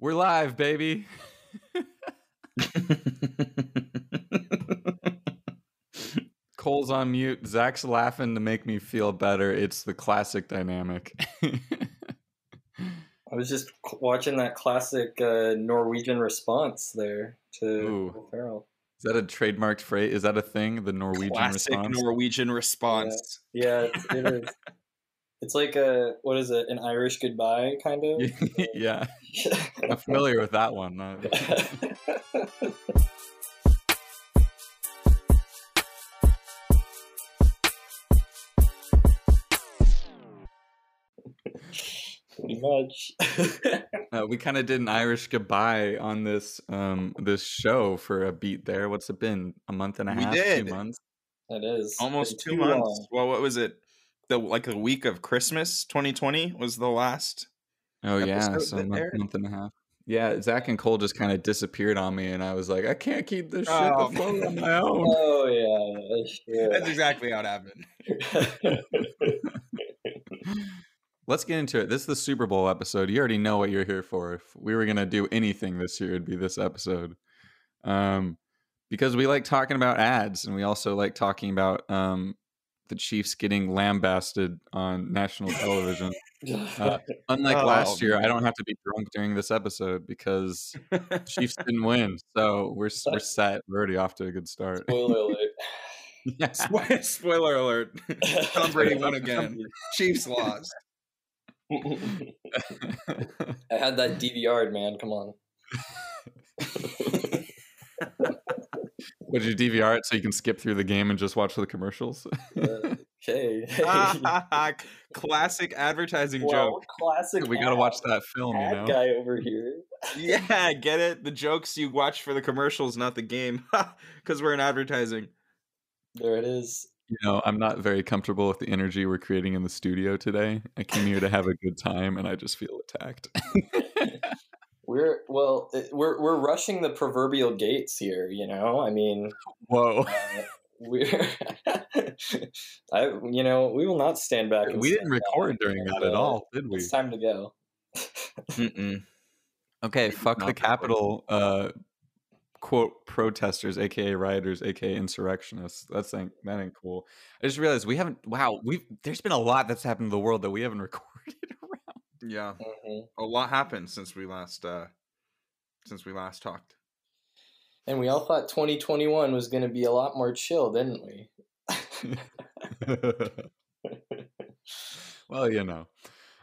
We're live, baby. Cole's on mute. Zach's laughing to make me feel better. It's the classic dynamic. I was just watching that classic uh, Norwegian response there to Ooh. Will Is that a trademarked phrase? Is that a thing? The Norwegian Classic response? Norwegian response. Yeah, it's, it is. It's like a what is it? An Irish goodbye, kind of. yeah, I'm familiar with that one. Uh, Pretty much. Uh, we kind of did an Irish goodbye on this um this show for a beat there. What's it been? A month and a We half? did. Two months? It is Almost two months. long. Well, what was it? The like a week of Christmas 2020 was the last. Oh yeah, so month, aired? month and a half. Yeah, Zach and Cole just kind of disappeared on me, and I was like, I can't keep this shit Oh. afloat on my own. Oh yeah, that's That's exactly how it happened. Let's get into it. This is the Super Bowl episode. You already know what you're here for. If we were gonna do anything this year, it'd be this episode. Um, because we like talking about ads, and we also like talking about um the Chiefs getting lambasted on national television. Uh, Unlike last Oh, year, I don't have to be drunk during this episode because Chiefs didn't win. So we're we're set. We're already off to a good start. Spoiler alert. Yeah. Spoiler- Spoiler alert. Tom Brady won again. Chiefs lost. I had that DVR'd, man. Come on. Would you DVR it so you can skip through the game and just watch the commercials? Uh, okay. Classic advertising well, classic. we gotta watch that film, you know. guy over here. Yeah, get it? The jokes you watch for the commercials, not the game. Because we're in advertising. There it is. You know, I'm not very comfortable with the energy we're creating in the studio today. I came here to have a good time, and I just feel attacked. We're well, it- we're we're rushing the proverbial gates here. You know, I mean, Whoa. uh, we're. I you know we will not stand back. and We didn't record during that at all, did we? It's time to go. Mm-mm. Okay, fuck the capital. Uh quote protesters, aka rioters, aka insurrectionists. That's ain't that ain't cool. I just realized we haven't wow, we've there's been a lot that's happened in the world that we haven't recorded around. Yeah, Mhm. a lot happened since we last uh since we last talked. And we all thought 2021 was going to be a lot more chill, didn't we? well, you know.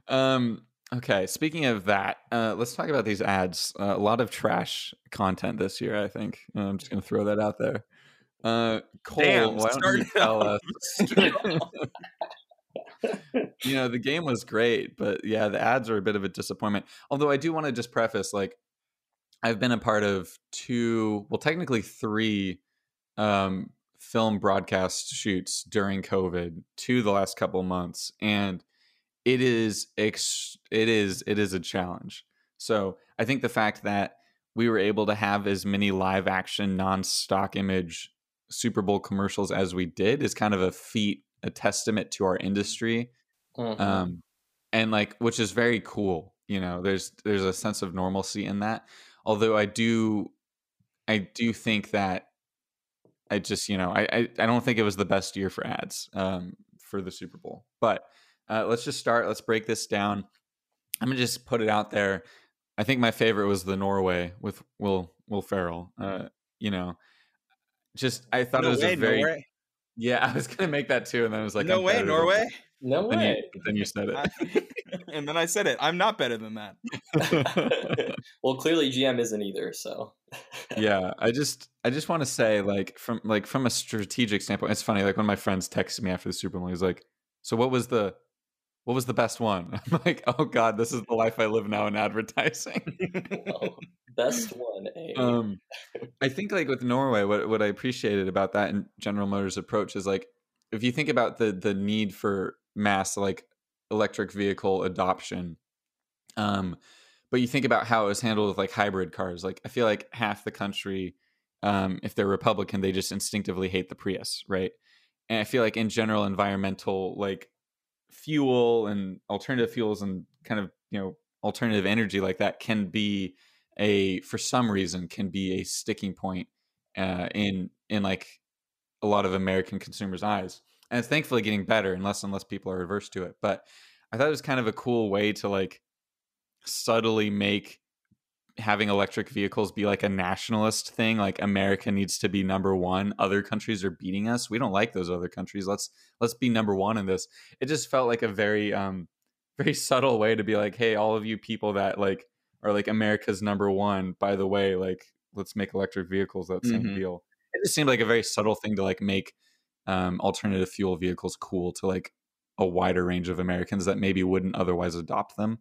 Um okay, speaking of that, uh let's talk about these ads. Uh, a lot of trash content this year, I think. Uh, I'm just going to throw that out there. Uh Cole, Damn, why don't start you tell us you know the game was great but yeah the ads are a bit of a disappointment. Although i do want to just preface like i've been a part of two well technically three um film broadcast shoots during covid two the last couple months and it is ex- it is it is a challenge. So i think the fact that we were able to have as many live action non-stock image super bowl commercials as we did is kind of a feat a testament to our industry Mhm. um and like which is very cool you know there's there's a sense of normalcy in that although i do i do think that i just you know i i, I don't think it was the best year for ads um for the super bowl but uh, let's just start let's break this down i'm gonna just put it out there i think my favorite was the norway with will will ferrell uh you know just i thought no it was way, a very Norway. yeah i was gonna make that too and then i was like no I'm way, Norway. That. no then you, way. but then you said it I- and then I said it. I'm not better than that. well, clearly GM isn't either. So yeah i just i just want to say like from like from a strategic standpoint it's funny like when my friends texted me after the super bowl he's like so what was the what was the best one i'm like oh god this is the life i live now in advertising well, best one. Eh? um i think like with norway what, what i appreciated about that and general motors approach is like if you think about the the need for mass like electric vehicle adoption um but you think about how it was handled with like hybrid cars like i feel like half the country um if they're republican they just instinctively hate the prius right and i feel like in general environmental like fuel and alternative fuels and kind of you know alternative energy like that can be a for some reason can be a sticking point uh, in in like a lot of American consumers' eyes. And it's thankfully getting better and less and less people are averse to it. But I thought it was kind of a cool way to like subtly make having electric vehicles be like a nationalist thing like america needs to be number one other countries are beating us we don't like those other countries let's let's be number one in this it just felt like a very um very subtle way to be like hey all of you people that like are like america's number one by the way like let's make electric vehicles that same Mhm. deal it just seemed like a very subtle thing to like make um alternative fuel vehicles cool to like a wider range of americans that maybe wouldn't otherwise adopt them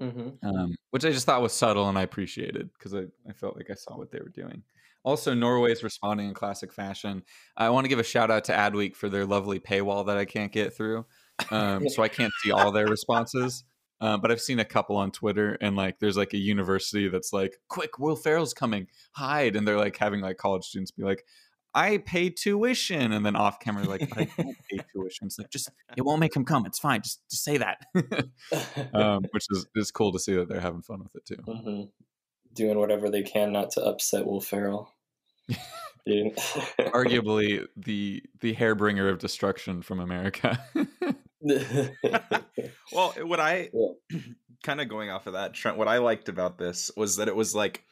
hmm um, which I just thought was subtle and I appreciated because I, I felt like I saw what they were doing. Also, Norway is responding in classic fashion. I want to give a shout out to Adweek for their lovely paywall that I can't get through, um, so I can't see all their responses. Uh, but I've seen a couple on Twitter, and like, there's like a university that's like, "Quick, Will Ferrell's coming, hide!" And they're like having like college students be like, "I pay tuition," and then off camera like, "I don't pay tuition." It's like, just it won't make him come. It's fine. Just just say that. um, which is is cool to see that they're having fun with it too. hmm Doing whatever they can not to upset Will Ferrell. Arguably the the hairbringer of destruction from America. Well, what I Yeah. kind of going off of that, Trent, what I liked about this was that it was like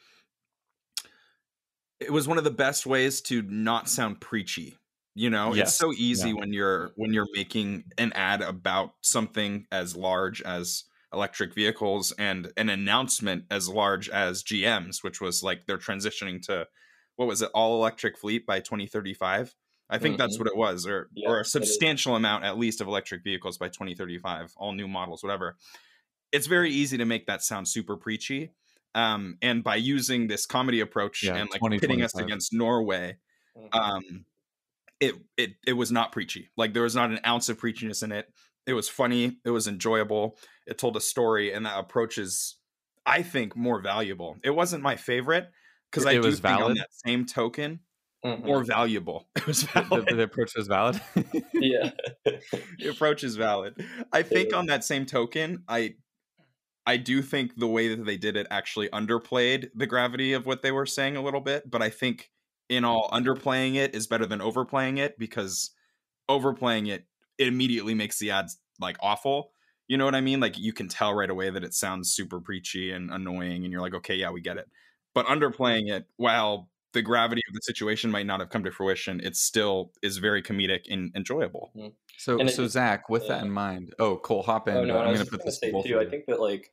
it was one of the best ways to not sound preachy. You know, Yes. it's so easy Yeah. when you're when you're making an ad about something as large as electric vehicles and an announcement as large as GM's, which was like they're transitioning to what was it, all electric fleet by 2035. I think that's Mhm. what it was, or Yeah, or a substantial amount at least of electric vehicles by 2035, all new models, whatever. It's very easy to make that sound super preachy. Um, and by using this comedy approach Yeah, and like pitting us against Norway, Mhm. um, it it it was not preachy. Like there was not an ounce of preachiness in it. It was funny. It was enjoyable. It told a story, and that approach is, I think, more valuable. It wasn't my favorite because I It do was think on valid? that same token, Mhm. more valuable. It was the, valid. the approach was valid. yeah. the approach is valid. I think Yeah. on that same token, I I do think the way that they did it actually underplayed the gravity of what they were saying a little bit, but I think in all underplaying it is better than overplaying it because overplaying it it immediately makes the ads like awful. You know what I mean? Like you can tell right away that it sounds super preachy and annoying and you're like, "Okay, yeah, we get it." But underplaying it while the gravity of the situation might not have come to fruition, it still is very comedic and enjoyable. so And so just- Zach, with that in mind, oh Cole, hop in. Oh, no, uh, I I'm gonna put this say too. I think that like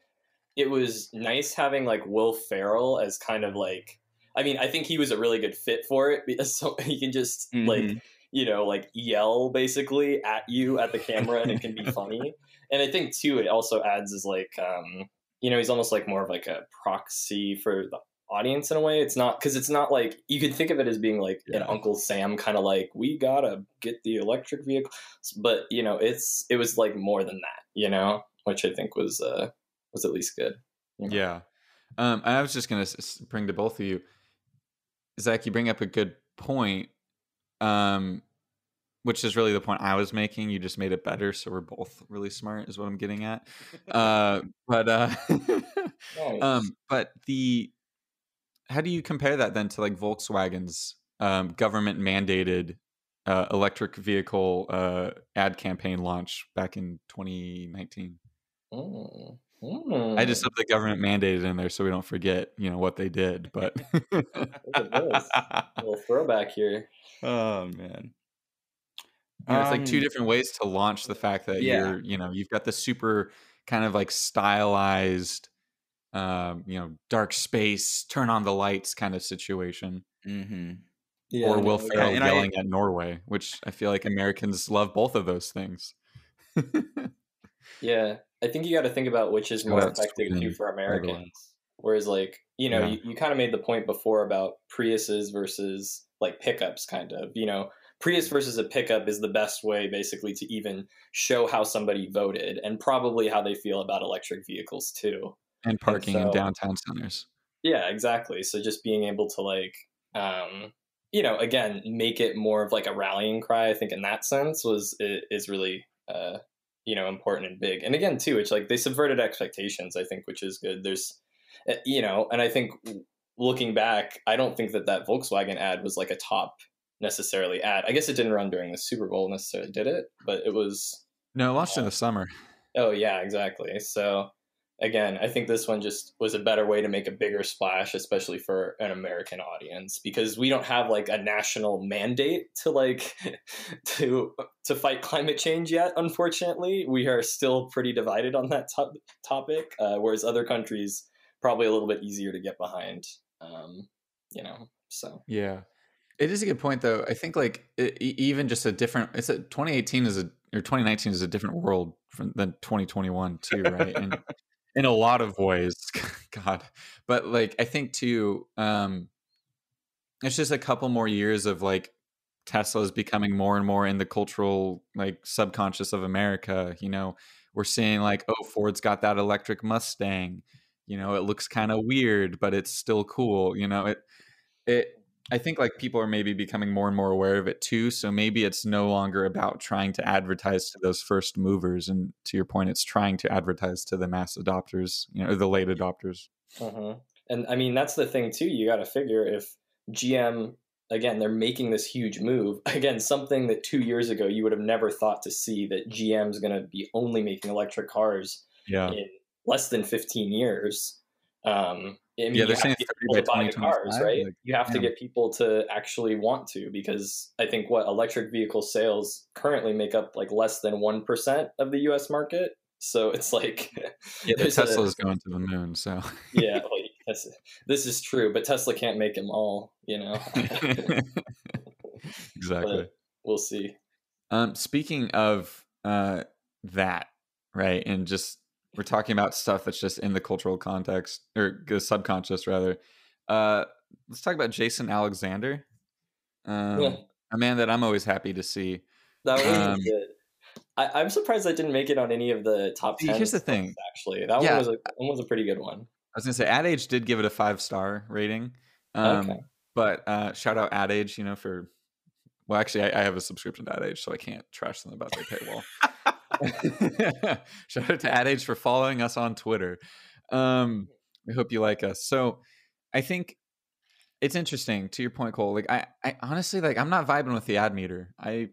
it was nice having like Will Ferrell as kind of like. I mean, I think he was a really good fit for it because so he can just like Mhm. you know like yell basically at you at the camera and it can be funny. And I think too, it also adds is like um you know he's almost like more of like a proxy for the audience in a way. It's not because it's not like you could think of it as being like an Uncle Sam kind of like we gotta get the electric vehicle, but you know it's it was like more than that, you know, which I think was uh was at least good. you know? Yeah. Um, and I was just gonna s- s- bring to both of you, Zach. You bring up a good point, um, which is really the point I was making. You just made it better, so we're both really smart, is what I'm getting at. Uh, but uh, Nice. um, but the how do you compare that then to like Volkswagen's um, government mandated uh, electric vehicle uh, ad campaign launch back in 2019? Mm. I just Mm. have the government mandated in there so we don't forget, you know, what they did. But Look at this. a little throwback here. oh man. you know, it's like two Um, different ways to launch the fact that yeah. you're, you know, you've got the super kind of like stylized, um, you know, dark space, turn on the lights kind of situation, mhm. Yeah, or Will Ferrell I- yelling at Norway, which I feel like Americans love both of those things. Yeah, I think you got to think about which is more effective too for. Americans. Whereas, like you know, Yeah. you, you kind of made the point before about Priuses versus like pickups, kind of. You know, Prius versus a pickup is the best way, basically, to even show how somebody voted and probably how they feel about electric vehicles too. and parking in so- downtown centers. Yeah, exactly. So just being able to like, um, you know, again, make it more of like a rallying cry. I think in that sense was is really uh, you know important and big. And again, too, it's like they subverted expectations. I think, which is good. There's, eh, you know, and I think looking back, I don't think that that Volkswagen ad was like a top necessarily ad. I guess it didn't run during the Super Bowl necessarily, did it? But it was. No, it launched uh, in the summer. Oh yeah, exactly. So again, I think this one just was a better way to make a bigger splash, especially for an American audience, because we don't have like a national mandate to like to to fight climate change yet. Unfortunately, we are still pretty divided on that top, topic, uh, whereas other countries probably a little bit easier to get behind. Um, you know, so yeah. It is a good point, though. I think like it, even just a different. It's a 2018 is a or 2019 is a different world from, than 2021 too, right? And in a lot of ways god but like i think too um it's just a couple more years of like tesla's becoming more and more in the cultural like subconscious of america you know? We're seeing like oh ford's got that electric mustang you know? It looks kind of weird but it's still cool you know? It it I think like people are maybe becoming more and more aware of it too. So maybe it's no longer about trying to advertise to those first movers, and to your point, it's trying to advertise to the mass adopters, you know, the late adopters. Uh-huh. And I mean, that's the thing too. You got to figure if GM again they're making this huge move again, something that two years ago you would have never thought to see that GM's going to be only making electric cars yeah. in less than fifteen years. Um, I mean, yeah, they're saying by twenty cars, right? Like, you have yeah. to get people to actually want to because I think what electric vehicle sales currently make up like less than one percent of the U.S. market. So it's like yeah, the Tesla is going to the moon. So yeah, well, this is true, but Tesla can't make them all. You know, exactly. But we'll see. Um, speaking of uh, that, right, and just we're talking about stuff that's just in the cultural context or the subconscious rather. Uh, let's talk about Jason Alexander, um, yeah. a man that I'm always happy to see. That was um, good. I, am surprised I didn't make it on any of the top ten. Here's the thing, actually, that yeah. one was a one was a pretty good one. I was gonna say, Ad Age did give it a five star rating. Um, okay. But uh, shout out Ad Age, you know, for well, actually, I, I, have a subscription to Ad Age, so I can't trash them about their paywall. Shout out to Ad Age for following us on Twitter. Um, I hope you like us. So I think it's interesting to your point, Cole. Like I, I honestly like I'm not vibing with the ad meter. I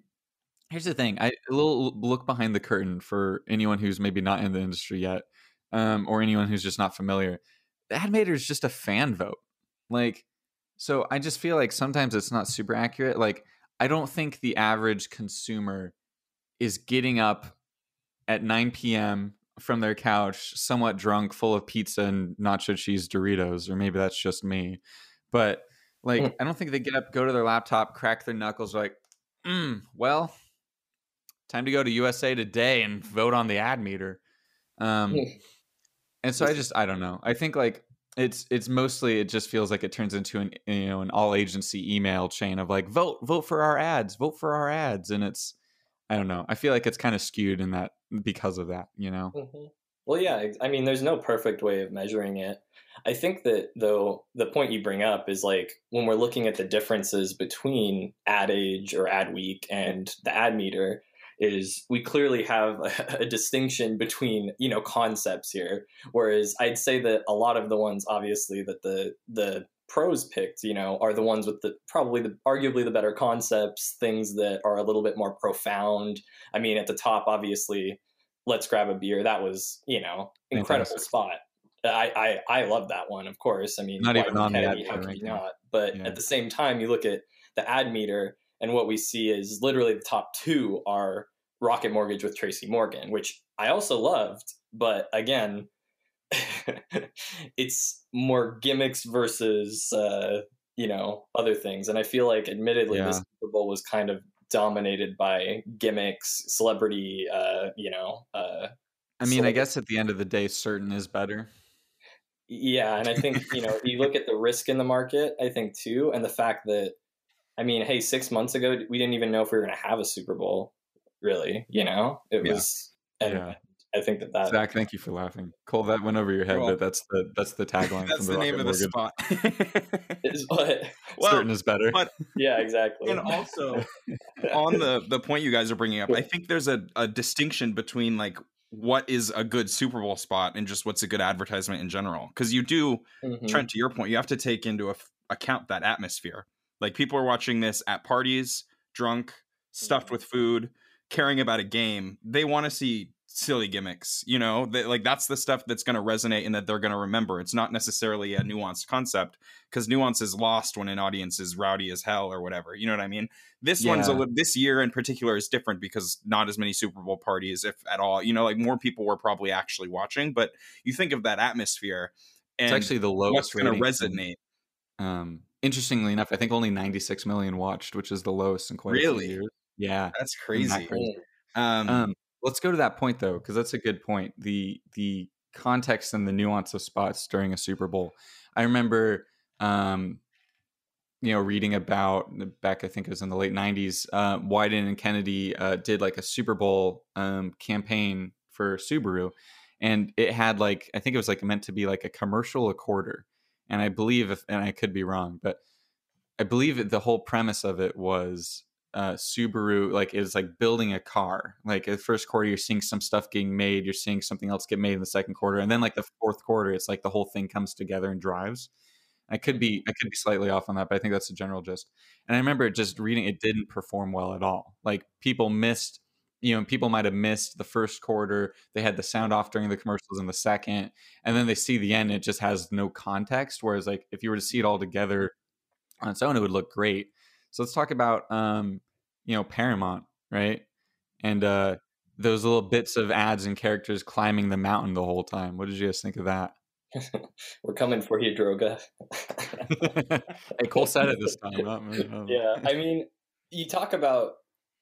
here's the thing. I a little look behind the curtain for anyone who's maybe not in the industry yet, um, or anyone who's just not familiar. The ad meter is just a fan vote. Like, so I just feel like sometimes it's not super accurate. Like, I don't think the average consumer is getting up at 9 p.m. from their couch, somewhat drunk, full of pizza and nacho cheese Doritos, or maybe that's just me. But like, mm. I don't think they get up, go to their laptop, crack their knuckles, like, mm, well, time to go to USA Today and vote on the ad meter. Um, mm. and so I just, I don't know. I think like it's it's mostly it just feels like it turns into an you know an all agency email chain of like vote vote for our ads vote for our ads and it's I don't know I feel like it's kind of skewed in that because of that, you know? Mm-hmm. Well, yeah, I mean, there's no perfect way of measuring it. I think that, though, the point you bring up is like when we're looking at the differences between ad age or ad week and the ad meter, is we clearly have a, a, distinction between you know concepts here whereas i'd say that a lot of the ones obviously that the the pros picked, you know, are the ones with the probably the arguably the better concepts, things that are a little bit more profound. I mean, at the top, obviously, let's grab a beer. That was, you know, incredible Fantastic. spot. I, I I love that one, of course. I mean, not even on Kennedy, the ad you not? But yeah. at the same time, you look at the ad meter, and what we see is literally the top two are Rocket Mortgage with Tracy Morgan, which I also loved. But again, it's more gimmicks versus uh, you know other things, and I feel like, admittedly, yeah. the Super Bowl was kind of dominated by gimmicks, celebrity. Uh, you know. Uh, I mean, I guess at the end of the day, certain is better. Yeah, and I think you know you look at the risk in the market. I think too, and the fact that I mean, hey, six months ago we didn't even know if we were going to have a Super Bowl. Really, you know, it yeah. was. And, yeah I think that that Zach, thank you for laughing. Cole, that went over your head, but that's the that's the tagline. That's from the name of the Mortgage. spot. is what. well, Certain is better. but- Yeah, exactly. and also on the the point you guys are bringing up, I think there's a, a distinction between like what is a good Super Bowl spot and just what's a good advertisement in general. Because you do, Mhm. Trent, to your point, you have to take into a, account that atmosphere. Like people are watching this at parties, drunk, stuffed Mhm. with food, caring about a game. They want to see silly gimmicks. You know, They- like that's the stuff that's going to resonate and that they're going to remember. It's not necessarily a nuanced concept because nuance is lost when an audience is rowdy as hell or whatever. You know what I mean? This one's a Yeah. little, this year in particular is different because not as many Super Bowl parties, if at all. You know, like more people were probably actually watching. But you think of that atmosphere, and it's actually the what's lowest going to rating from- resonate. Um, interestingly enough, I think only 96 million watched, which is the lowest in quite a Really? few years. Yeah. That's that crazy. crazy? Um, Um, let's go to that point though, because that's a good point. The the context and the nuance of spots during a Super Bowl. I remember, um, you know, reading about back. I think it was in the late '90s. Uh, Wieden and Kennedy uh, did like a Super Bowl um, campaign for Subaru, and it had like I think it was like meant to be like a commercial a quarter. And I believe, if and I could be wrong, but I believe the whole premise of it was uh, Subaru like is like building a car. Like the first quarter, you're seeing some stuff getting made, you're seeing something else get made in the second quarter, and then like the fourth quarter, it's like the whole thing comes together and drives. I could be I could be slightly off on that, but I think that's the general gist. And I remember just reading it didn't perform well at all. Like people missed, you know, people might have missed the first quarter. They had the sound off during the commercials in the second, and then they see the end. It just has no context. Whereas like if you were to see it all together on its own, it would look great. So let's talk about um, you know, Paramount, right? And uh those little bits of ads and characters climbing the mountain the whole time. What did you guys think of that? We're coming for you, Droga. hey, Cole said it this time. Not me. Um, yeah, I mean, you talk about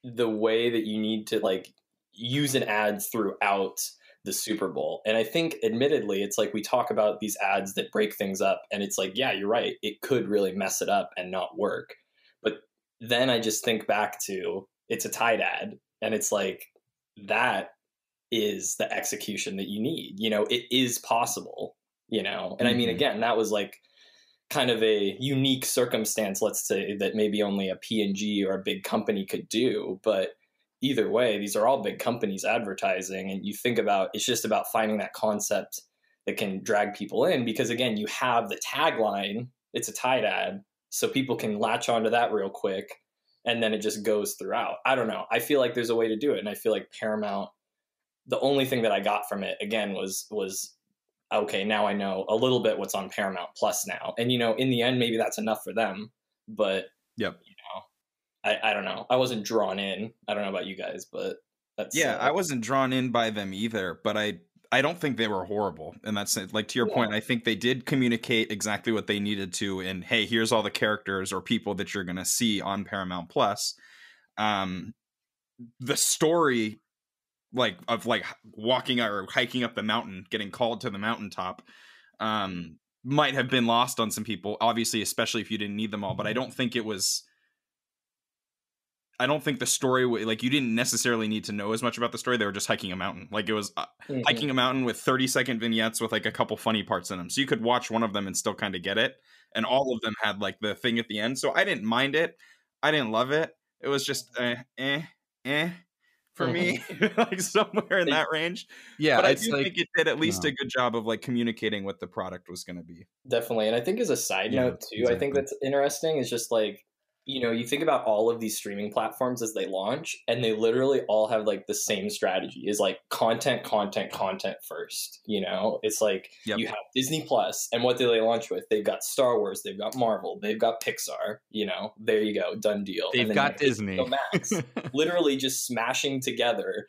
the way that you need to like use an ad throughout the Super Bowl. And I think admittedly it's like we talk about these ads that break things up and it's like, yeah, you're right. It could really mess it up and not work. But then I just think back to it's a Tide ad and it's like that is the execution that you need. You know, it is possible, you know. And I mean Mhm. again, that was like kind of a unique circumstance let's say that maybe only a P&G or a big company could do, but either way, these are all big companies advertising and you think about it's just about finding that concept that can drag people in because again, you have the tagline, it's a Tide ad, so people can latch onto that real quick and then it just goes throughout. I don't know. I feel like there's a way to do it and I feel like Paramount the only thing that I got from it again was was okay, now I know a little bit what's on Paramount Plus now. And you know, in the end maybe that's enough for them, but Yep. you know, I I don't know. I wasn't drawn in. I don't know about you guys, but that's yeah, uh, I wasn't drawn in by them either, but I I don't think they were horrible. And that's like to your Yeah. point, I think they did communicate exactly what they needed to and hey, here's all the characters or people that you're going to see on Paramount Plus. Um the story like of like walking or hiking up the mountain, getting called to the mountaintop um might have been lost on some people, obviously especially if you didn't need them all, but I don't think it was I don't think the story like you didn't necessarily need to know as much about the story. They were just hiking a mountain. Like it was uh, mhm. hiking a mountain with 30 second vignettes with like a couple funny parts in them. So you could watch one of them and still kind of get it. And all of them had like the thing at the end. So I didn't mind it. I didn't love it. It was just eh eh eh for me, like somewhere in that range. yeah. but I do like think it did at least no. a good job of like communicating what the product was going to be. Definitely. And I think as a side Yeah, note too, I think that's interesting is just like, you know, you think about all of these streaming platforms as they launch and they literally all have like the same strategy is like content, content, content first. You know, it's like Yep. you have Disney Plus and what do they launch with? They've got Star Wars, they've got Marvel, they've got Pixar, you know, there you go, done deal. they've got Disney. Max literally just smashing together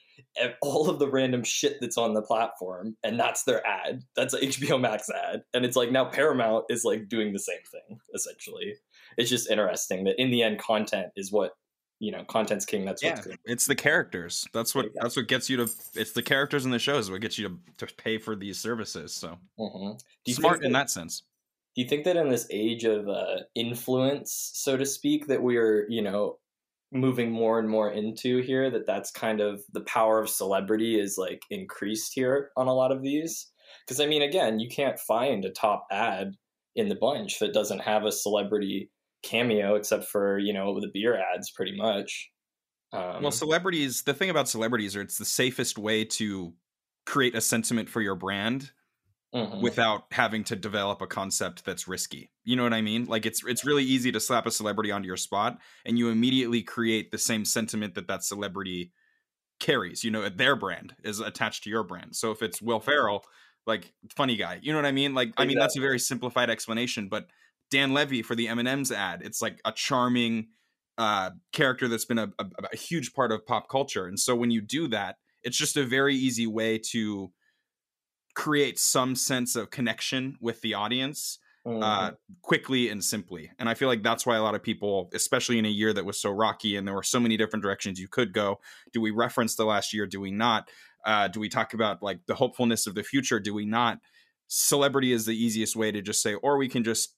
all of the random shit that's on the platform and that's their ad that's a hbo max ad and it's like now paramount is like doing the same thing essentially it's just interesting that in the end content is what you know content's king that's Yeah, what's good it's the characters. That's what that's what gets you to. It's the characters in the shows what gets you to, to pay for these services. So Mhm. you smart think in that, that sense. do you think that in this age of uh, influence so to speak that we're you know moving more and more into here that that's kind of the power of celebrity is like increased here on a lot of these because i mean again you can't find a top ad in the bunch that doesn't have a celebrity cameo except for you know the beer ads pretty much um, well celebrities the thing about celebrities are it's the safest way to create a sentiment for your brand mm-hmm. without having to develop a concept that's risky. You know what I mean? Like it's it's really easy to slap a celebrity onto your spot and you immediately create the same sentiment that that celebrity carries. You know, their brand is attached to your brand. So if it's Will Ferrell, like funny guy, you know what I mean? Like exactly. I mean that's a very simplified explanation, but Dan Levy for the M&M's ad, it's like a charming uh, character that's been a, a, a huge part of pop culture. And so when you do that, it's just a very easy way to create some sense of connection with the audience mm-hmm. uh, quickly and simply. And I feel like that's why a lot of people, especially in a year that was so rocky and there were so many different directions you could go, do we reference the last year? Do we not? Uh, do we talk about like the hopefulness of the future? Do we not? Celebrity is the easiest way to just say, or we can just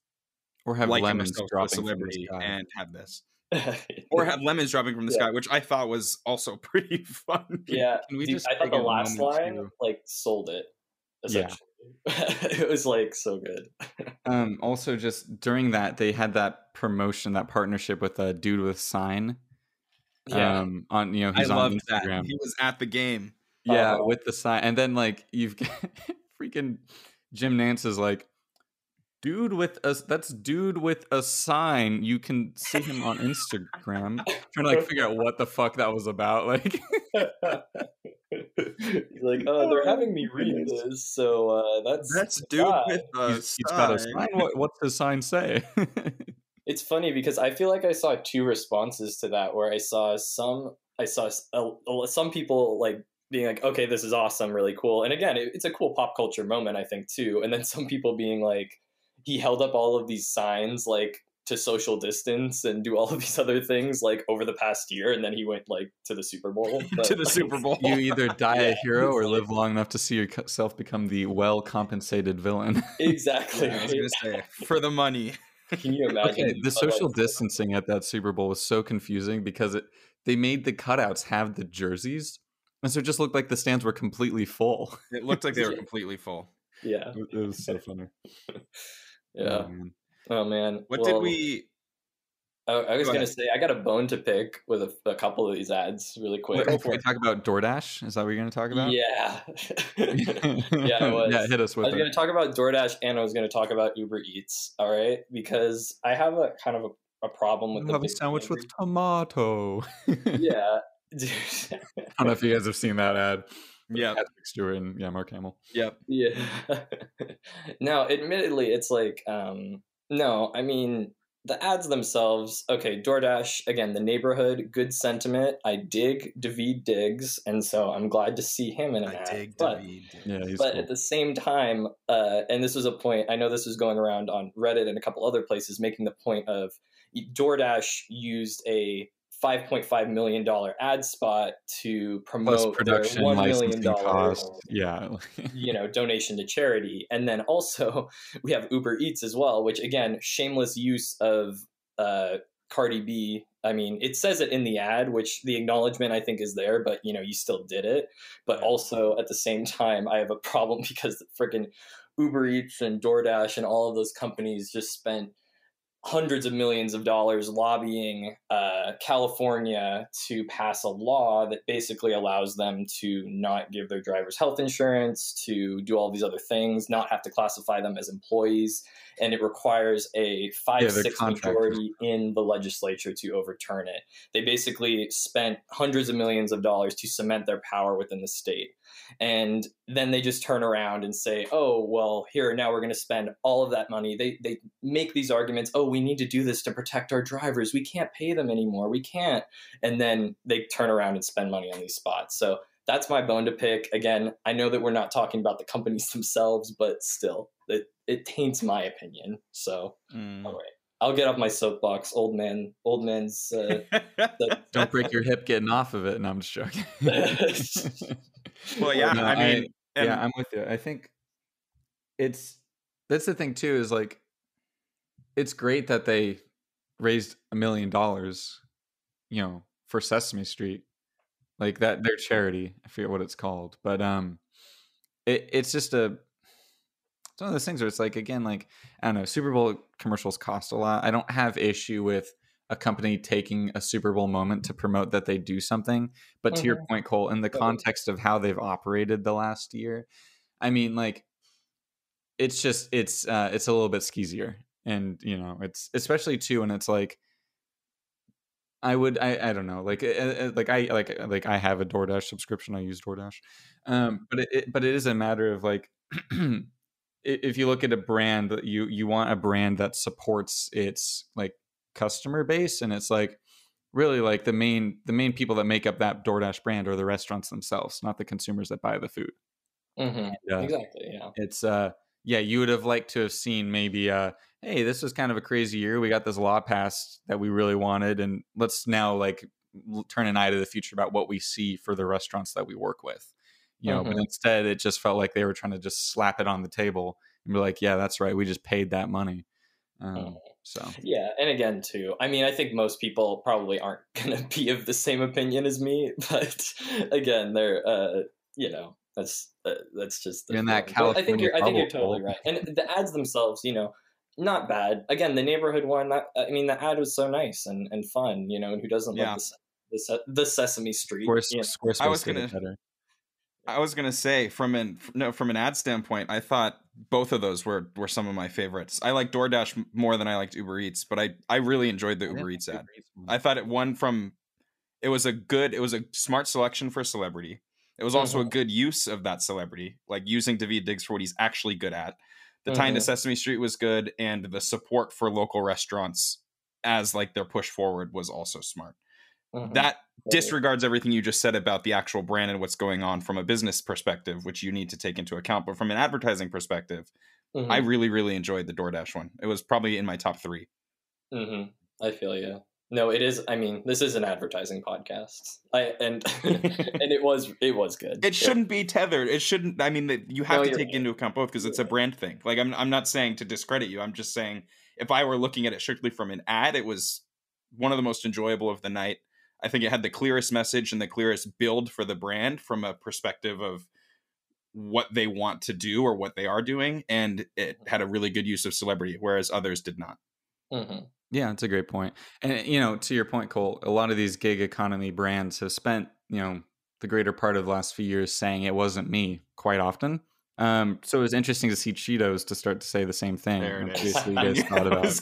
or have like lemons dropping celebrity and have this. or have lemons dropping from the yeah. sky, which I thought was also pretty fun. Yeah, we just—I thought the last line too? like sold it essentially. Yeah. it was like so good. um, also, just during that, they had that promotion, that partnership with a dude with sign. Yeah. Um, on you know, he's I on Instagram. That. He was at the game. Yeah, uh, with the sign, and then like you've got freaking Jim Nantz is like, dude with a that's dude with a sign. You can see him on Instagram. trying to like figure out what the fuck that was about. Like He's like, uh, they're having me read this, so uh, that's that's dude guy. with a he's, he's got a sign. What, what's the sign say? it's funny because I feel like I saw two responses to that, where I saw some, I saw some people like being like, okay, this is awesome, really cool, and again, it, it's a cool pop culture moment, I think too, and then some people being like, he held up all of these signs like to social distance and do all of these other things like over the past year and then he went like to the super bowl but, to the super bowl. You either die yeah, a hero or live long enough to see yourself become the well compensated villain. Exactly. Yeah, I was gonna say for the money. Can you imagine? Okay, the social distancing at that super bowl was so confusing because it they made the cutouts have the jerseys and so it just looked like the stands were completely full. It looked like they were completely full. Yeah. It was so funny yeah oh, Oh man, what well, did we? I, I was Go gonna say I got a bone to pick with a, a couple of these ads really quick. Oh, Wait, can we talk about DoorDash? Is that what you're gonna talk about? Yeah, yeah, it was. yeah, hit us with. I was it. gonna talk about DoorDash and I was gonna talk about Uber Eats. All right, because I have a kind of a, a problem with. You have a sandwich with tomato. yeah. I don't know if you guys have seen that ad. Yeah, Patrick Stewart and yeah, Mark Hamill. Yep. Yeah. now, admittedly, it's like um, no, I mean the ads themselves. Okay, DoorDash again, the neighborhood, good sentiment. I dig David Diggs, and so I'm glad to see him in an I ad. Dig but, Daveed. Yeah, but cool. at the same time, uh, and this was a point. I know this was going around on Reddit and a couple other places, making the point of DoorDash used a $5.5 million ad spot to promote production $1 million cost. yeah. you know donation to charity. And then also we have uber eats as well which again shameless use of uh, cardi b. I mean it says it in the ad which the acknowledgement i think is there but you know you still did it. But also at the same time i have a problem because freaking uber eats and doordash and all of those companies just spent hundreds of millions of dollars lobbying uh, California to pass a law that basically allows them to not give their drivers health insurance, to do all these other things, not have to classify them as employees, and it requires a five yeah, six majority in the legislature to overturn it. They basically spent hundreds of millions of dollars to cement their power within the state. And then they just turn around and say, oh, well, here, now we're going to spend all of that money. They, they make these arguments, oh, we need to do this to protect our drivers. We can't pay them anymore. We can't. And then they turn around and spend money on these spots. So that's my bone to pick. Again, I know that we're not talking about the companies themselves, but still, it, it taints my opinion. So, mm. all right. I'll get off my soapbox, old man. Old man's. Uh, Don't break your hip getting off of it. And no, I'm just joking. Well, yeah, no, I mean, I, yeah, I'm with you. I think it's that's the thing too. Is like, it's great that they raised a million dollars, you know, for Sesame Street, like that their charity. I forget what it's called, but um, it it's just a it's one of those things where it's like again, like I don't know, Super Bowl commercials cost a lot. I don't have issue with a company taking a Super Bowl moment to promote that they do something. But to your Mhm. point, Cole, in the context of how they've operated the last year, I mean, like it's just it's uh it's a little bit skeezier. And you know, it's especially too when it's like I would I I don't know like uh, uh, like I like like I have a DoorDash subscription I use DoorDash um but it, it but it is a matter of like if you look at a brand that you you want a brand that supports its like customer base and it's like really like the main the main people that make up that DoorDash brand are the restaurants themselves not the consumers that buy the food Mm-hmm. uh, Exactly. Yeah. it's uh yeah you would have liked to have seen maybe uh hey this was kind of a crazy year we got this law passed that we really wanted and let's now like turn an eye to the future about what we see for the restaurants that we work with you know but Mhm. instead it just felt like they were trying to just slap it on the table and be like yeah that's right we just paid that money um, Mhm. So Yeah, and again too. I mean, I think most people probably aren't going to be of the same opinion as me, but again, they're uh, you know, that's uh, that's just the You're in that thing. But I think you're I think you're totally Cole. right. And the ads themselves, you know, not bad. Again, the neighborhood one, that, I mean, the ad was so nice and, and fun, you know, and who doesn't Yeah. love the, the, the Sesame Street? Squares, you know? Squarespace I was gonna- better. I was gonna say from an no from an ad standpoint, I thought both of those were were some of my favorites. I like DoorDash more than I liked Uber Eats, but I I really enjoyed the I Uber Eats ad. Uber I thought it won from it was a good it was a smart selection for a celebrity. It was also a Mhm. good use of that celebrity, like using David Diggs for what he's actually good at. The tie into Mhm. Sesame Street was good, and the support for local restaurants as like their push forward was also smart. Mhm. That. Disregards everything you just said about the actual brand and what's going on from a business perspective, which you need to take into account. But from an advertising perspective, Mhm. I really, really enjoyed the DoorDash one. It was probably in my top three. hmm I feel you. No, it is. I mean, this is an advertising podcast. I and and it was it was good. It shouldn't be tethered. It shouldn't. I mean, you have No, to take right. into account both because it's a brand thing. Like I'm, I'm not saying to discredit you. I'm just saying if I were looking at it strictly from an ad, it was one of the most enjoyable of the night. I think it had the clearest message and the clearest build for the brand from a perspective of what they want to do or what they are doing, and it had a really good use of celebrity, whereas others did not. Mhm. Yeah, that's a great point. And you know, to your point, Cole, a lot of these gig economy brands have spent, you know, the greater part of the last few years saying it wasn't me quite often. Um, so it was interesting to see Cheetos to start to say the same thing. There I'm it curious is. what you guys thought about was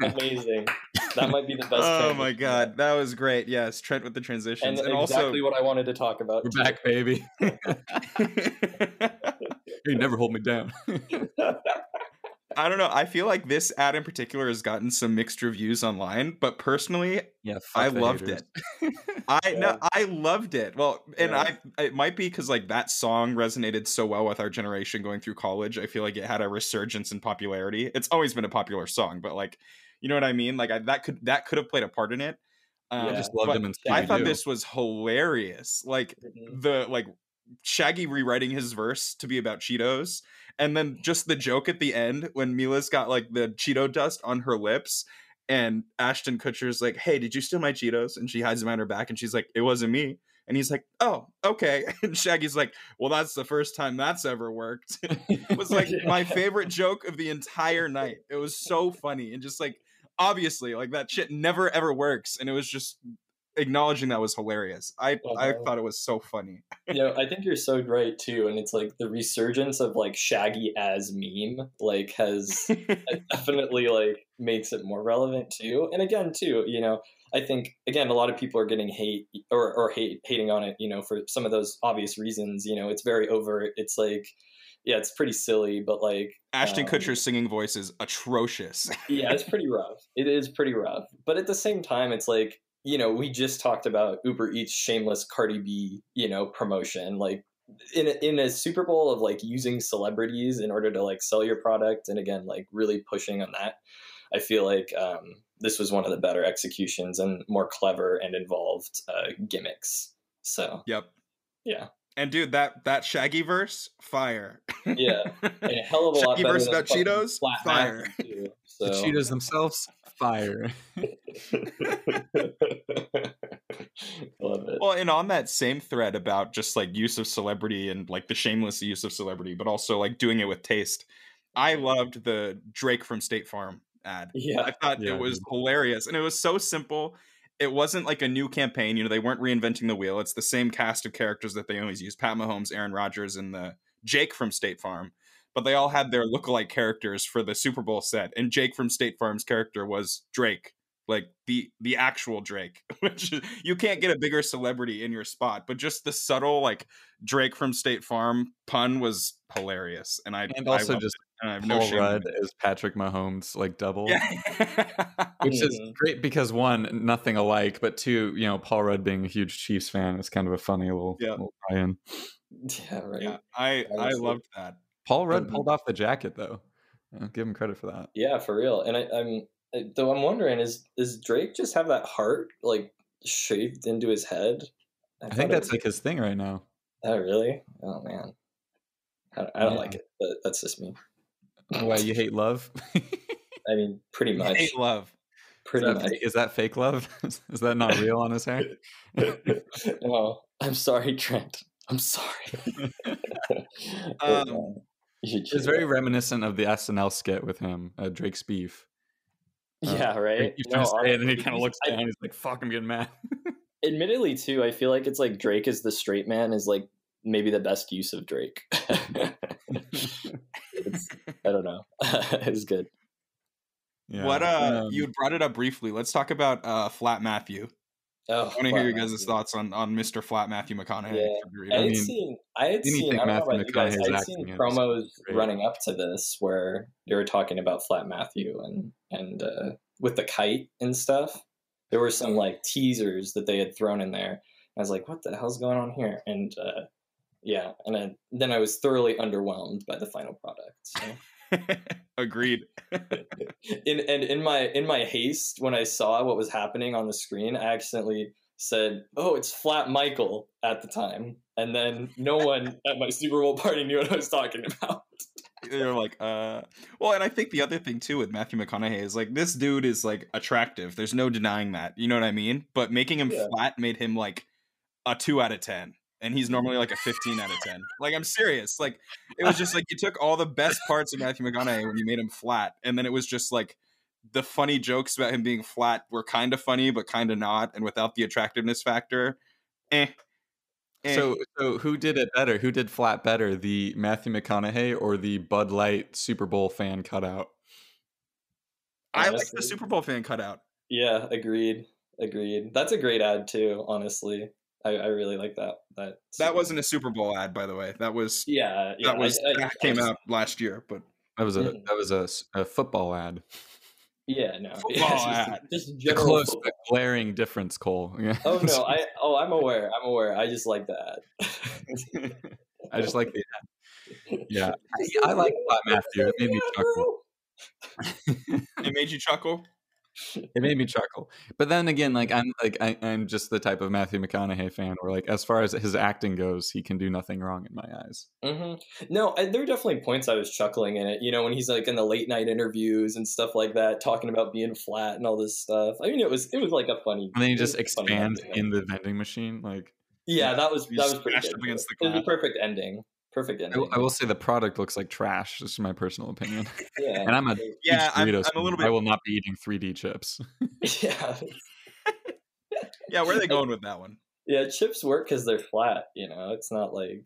Amazing. That might be the best. oh my god, that was great. Yes, Trent with the transitions, And, and, exactly what I wanted to talk about. We're back, baby. also. you never hold me down. I don't know. I feel like this ad in particular has gotten some mixed reviews online, but personally, yeah, I loved haters. it. I Yeah. no, I loved it. Well, and Yeah. I it might be because like that song resonated so well with our generation going through college. I feel like it had a resurgence in popularity. It's always been a popular song, but like, you know what I mean? Like I, that could that could have played a part in it. Um. I just loved him I thought this was hilarious. Like Mhm. the like Shaggy rewriting his verse to be about Cheetos, and then just the joke at the end when Mila's got like the Cheeto dust on her lips, and Ashton Kutcher's like, "Hey, did you steal my Cheetos?" And she hides them on her back, and she's like, "It wasn't me." And he's like, "Oh, okay." And Shaggy's like, "Well, that's the first time that's ever worked." it was like my favorite joke of the entire night. It was so funny and just like obviously like that shit never ever works, and it was just acknowledging that was hilarious. I I Uh-huh. thought it was so funny. you know, I think you're so right too, and it's like the resurgence of like Shaggy as meme, like has definitely like makes it more relevant too. And again, too, you know, I think again a lot of people are getting hate or or hate hating on it, you know, for some of those obvious reasons. You know, it's very overt. It's like, yeah, it's pretty silly, but like Ashton um, Kutcher's singing voice is atrocious. yeah, it's pretty rough. It is pretty rough. But at the same time, it's like, you know, we just talked about Uber Eats shameless Cardi B, you know, promotion. Like in a, in a Super Bowl of like using celebrities in order to like sell your product and again like really pushing on that. I feel like um, this was one of the better executions and more clever and involved uh, gimmicks. So yep. yeah, And dude, that that Shaggy verse, fire. Yeah. and a hell of a lot Shaggy better verse about Cheetos, fire. Too. So The Cheetos themselves, fire. Love it. Well, and on that same thread about just like use of celebrity and like the shameless use of celebrity, but also like doing it with taste, I loved the Drake from State Farm ad. Yeah. I thought Yeah, it was hilarious and it was so simple. It wasn't like a new campaign. You know, they weren't reinventing the wheel. It's the same cast of characters that they always use Pat Mahomes, Aaron Rodgers, and the Jake from State Farm. But they all had their lookalike characters for the Super Bowl set. And Jake from State Farm's character was Drake, like the the actual Drake, which is, you can't get a bigger celebrity in your spot. But just the subtle like Drake from State Farm pun was hilarious. And I And I also loved just it, and I have no Paul shame Rudd is Patrick Mahomes like double. Yeah. Which is great because one, nothing alike, but two, you know, Paul Rudd being a huge Chiefs fan is kind of a funny little, Yeah. little tie-in. Yeah, right. yeah, I I loved that. Paul Rudd Mhm. pulled off the jacket though. Uh, give him credit for that. Yeah, for real. And I, I'm uh, though I'm wondering is is Drake just have that heart like shaved into his head? I thought think that's was- like his thing right now. Oh really? Oh man, I don't, I don't Yeah. like it, but that's just me. Why you hate love? I mean, pretty much. Hate love. Is that, much. fake, is that fake love? is that not real on his hair? no, I'm sorry, Trent. I'm sorry. Um, uh, It's very reminiscent of the SNL skit with him, uh, Drake's beef. uh, yeah, right. He's No, say it, and he kind of looks I- down. He's like, "Fuck, I'm getting mad." admittedly too i feel like it's like drake is the straight man is like maybe the best use of drake it's, i don't know it's good yeah. What uh um, you brought it up briefly. Let's talk about uh Flat Matthew. oh I want to hear your Flat guys' Matthew. thoughts on on Mr. Flat Matthew McConaughey. Yeah. for the I reader. had mean, seen, I had seen, I don't know about you guys, I had seen acting in is promos running up to this where they were talking about Flat Matthew and and uh, with the kite and stuff. There were some like teasers that they had thrown in there. I was like, "What the hell's going on here?" And uh, yeah, and I, then I was thoroughly underwhelmed by the final product. So. Agreed. in and in my in my haste when I saw what was happening on the screen, I accidentally said, "Oh, it's Flat Michael" at the time, and then no one at my Super Bowl party knew what I was talking about. They're like, uh well, and I think the other thing too with Matthew McConaughey is like this dude is like attractive. There's no denying that. You know what I mean? But making him Yeah. flat made him like a two out of ten. And he's normally like a 15 out of 10. Like, I'm serious. Like, it was just like you took all the best parts of Matthew McConaughey when you made him flat. And then it was just like the funny jokes about him being flat were kind of funny, but kind of not. And without the attractiveness factor, eh. eh. So, so who did it better? Who did flat better, the Matthew McConaughey or the Bud Light Super Bowl fan cutout? I like the Super Bowl fan cutout. Yeah, agreed, agreed. That's a great ad too. Honestly, I, I really like that. That That wasn't a Super Bowl ad, by the way. That was Yeah, yeah. that was I- I- that I came just- out last year, but That was a Mhm. that was a, a, football ad. Yeah, no. Football yeah, just, ad. just The close football. but glaring difference, Cole. Yeah. Oh no, I oh I'm aware. I'm aware. I just like that. I just like the ad. Yeah, I, I like Flat Matthew. It made me chuckle. it made you chuckle. It made me chuckle. But then again, like I'm like I, I'm just the type of Matthew McConaughey fan where like as far as his acting goes, he can do nothing wrong in my eyes. hmm No, I, there were definitely points I was chuckling in it. You know, when he's like in the late night interviews and stuff like that, talking about being flat and all this stuff. I mean, it was it was like a funny. And then he just expands in the vending machine. Like Yeah, that was that was pretty good. it was a perfect ending. Perfect I, ending. will- I will say, the product looks like trash. Just my personal opinion. yeah, And I'm a Yeah, huge I'm- I'm a little fan. I will not be eating 3D chips. yeah, Yeah, where are they going with that one? yeah. Chips work because they're flat. You know, it's not like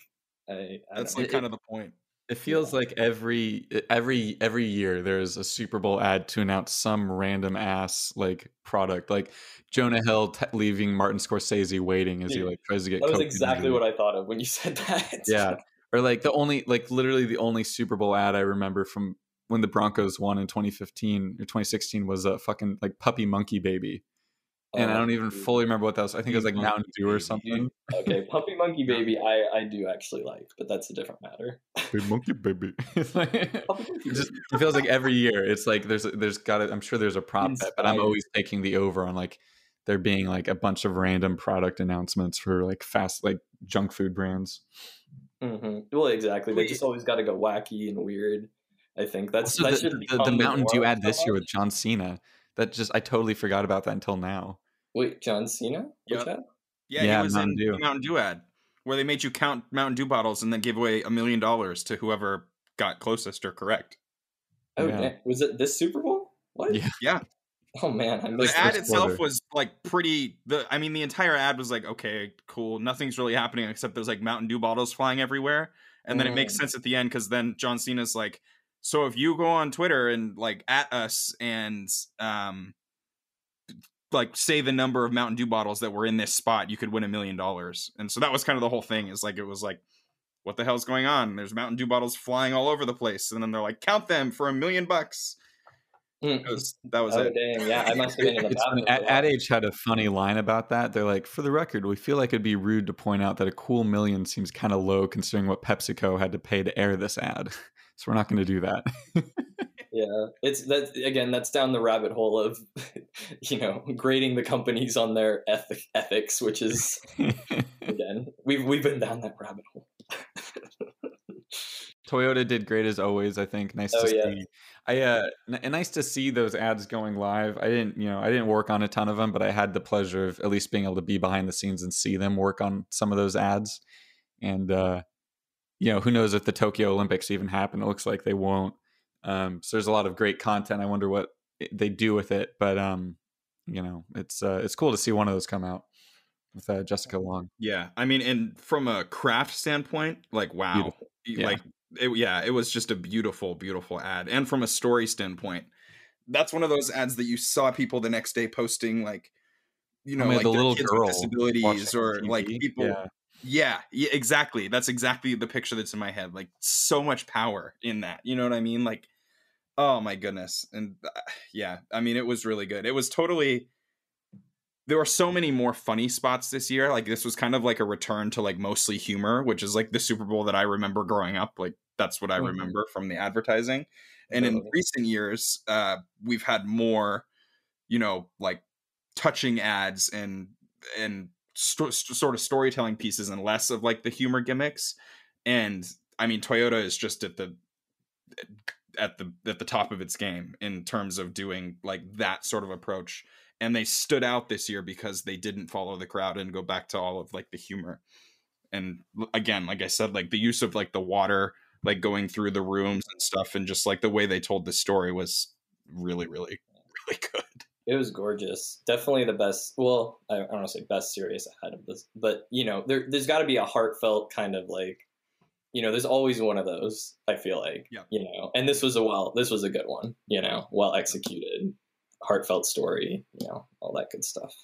I. I That's don't know. like kind of the point. It feels like every every every year there's a Super Bowl ad to announce some random ass like product, like Jonah Hill t- leaving Martin Scorsese waiting as he like tries to get. that was Coke exactly what I thought of when you said that. Yeah, or like the only like literally the only Super Bowl ad I remember from when the Broncos won in 2015 or 2016 was a fucking like puppy monkey baby, and I Oh, don't even dude. fully remember what that was. I think it was like Mountain Dew or something. Okay, Puppy Monkey Baby, I I do actually like, but that's a different matter. Monkey baby. Like- It just it feels like every year it's like there's there's got I'm sure there's a prop bet, but I'm always taking the over on like there being like a bunch of random product announcements for like fast like junk food brands. Hmm Well, exactly. They just always got to go wacky and weird. I think that's Also, that the, the, the, Mountain Dew ad this year with John Cena, that just I totally forgot about that until now. Wait, John Cena? Which Yep. ad? Yeah, Yeah, he was Mountain in Dew. the Mountain Dew ad where they made you count Mountain Dew bottles and then give away a million dollars to whoever got closest or correct. Oh, Yeah. was it this Super Bowl? What? Yeah. Yeah. Oh man, I The ad itself quarter. was like pretty the I mean the entire ad was like okay, cool. Nothing's really happening except there's like Mountain Dew bottles flying everywhere. And then it makes Mm. sense at the end cuz then John Cena's like so if you go on Twitter and like at us and um like say the number of Mountain Dew bottles that were in this spot, you could win a million dollars. And so that was kind of the whole thing. Is like it was like, what the hell's going on? There's Mountain Dew bottles flying all over the place, and then they're like, count them for a million bucks. Mm. That was that was Oh it. dang, yeah, I must have been in the bathroom. Ad, for. Ad Age had a funny line about that. They're like, for the record, we feel like it'd be rude to point out that a cool million seems kind of low considering what PepsiCo had to pay to air this ad. So we're not going to do that. Yeah, it's that again. That's down the rabbit hole of, you know, grading the companies on their ethic, ethics, which is again we've we've been down that rabbit hole. Toyota did great as always. I think nice Oh, to yeah. see. I uh, n- nice to see those ads going live. I didn't, you know, I didn't work on a ton of them, but I had the pleasure of at least being able to be behind the scenes and see them work on some of those ads. And uh, you know, who knows if the Tokyo Olympics even happen? It looks like they won't. Um, so there's a lot of great content. I wonder what they do with it, but um, you know, it's uh, it's cool to see one of those come out with uh, Jessica Long. Yeah, I mean, and from a craft standpoint, like wow, Beautiful. Yeah. It, yeah, it was just a beautiful, beautiful ad. And from a story standpoint, that's one of those ads that you saw people the next day posting, like you know, mean, like the little kids with disabilities or like people. Yeah. Yeah, yeah, exactly. That's exactly the picture that's in my head. Like so much power in that. You know what I mean? Like, oh my goodness. And uh, yeah, I mean, it was really good. It was totally. There were so many more funny spots this year. Like this was kind of like a return to like mostly humor, which is like the Super Bowl that I remember growing up. Like that's what I Mhm. remember from the advertising. And in recent years, uh, we've had more, you know, like touching ads and and sto- st- sort of storytelling pieces and less of like the humor gimmicks and i mean toyota is just at the at the at the top of its game in terms of doing like that sort of approach and they stood out this year because they didn't follow the crowd and go back to all of like the humor and again like i said like the use of like the water like going through the rooms and stuff and just like the way they told the story was really really really good It was gorgeous. Definitely the best. Well, I, I don't want to say best serious ad of this, but you know, there there's got to be a heartfelt kind of like, you know, there's always one of those. I feel like, Yeah. you know, and this was a well, this was a good one. You know, well executed, heartfelt story. You know, all that good stuff.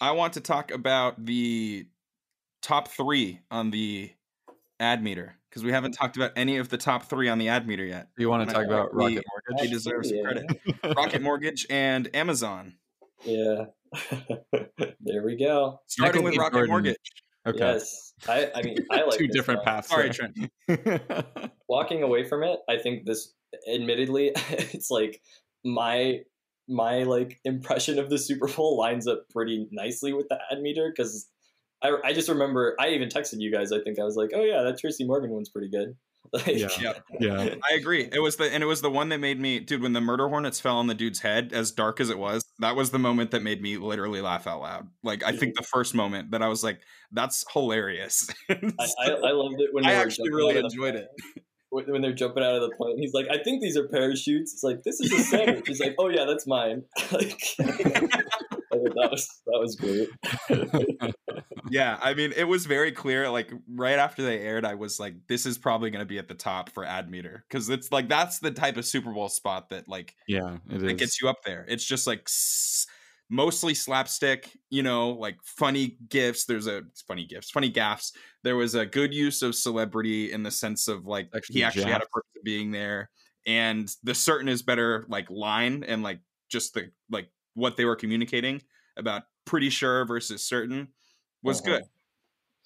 I want to talk about the top three on the ad meter because we haven't talked about any of the top three on the ad meter yet. You want to talk about We- Rocket They Mortgage? deserve some Yeah. credit. Rocket Mortgage and Amazon. Yeah. there we go. Starting Michael with Rocket Jordan. Mortgage. Okay. Yes. I, I mean, I like Two different one. paths. Sorry. Trent. walking away from it i think this admittedly it's like my my like impression of the super bowl lines up pretty nicely with the ad meter because I, I just remember i even texted you guys i think i was like oh yeah that tracy morgan one's pretty good like, Yeah. Yeah. yeah. I agree. It was the and it was the one that made me dude when the murder hornets fell on the dude's head as dark as it was. That was the moment that made me literally laugh out loud. Like I think the first moment that I was like that's hilarious. I, I, I loved it when I actually really out of enjoyed it. when when they're jumping out of the plane. He's like, I think these are parachutes. It's like this is a sandwich. He's like, oh yeah, that's mine. like, I thought that was that was great. yeah, I mean, it was very clear. Like right after they aired, I was like, "This is probably going to be at the top for ad meter because it's like that's the type of Super Bowl spot that like Yeah, it that is. gets you up there. It's just like s- mostly slapstick, you know, like funny gifts. There's a funny gifts, funny gaffs. There was a good use of celebrity in the sense of like Actually, he actually had a purpose of being there, and the certain is better like line and like just the like what they were communicating about pretty sure versus certain was Uh-huh. good.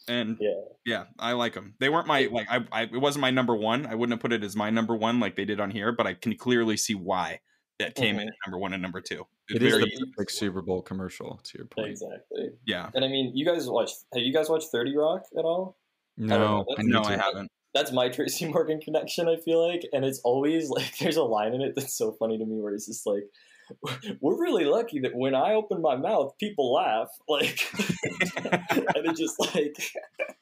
And Yeah. yeah, I like them. They weren't my like I, I it wasn't my number one. I wouldn't have put it as my number one like they did on here, but I can clearly see why that came in Mhm. at number one and number two. It is very the perfect Super Bowl commercial. To your point. Exactly. yeah. And I mean, you guys watch? Have you guys watched Thirty Rock at all? No, know. I No. I haven't. That's my Tracy Morgan connection. I feel like, and it's always like there's a line in it that's so funny to me where he's just like, we're really lucky that when I open my mouth, people laugh. Like, and it just like,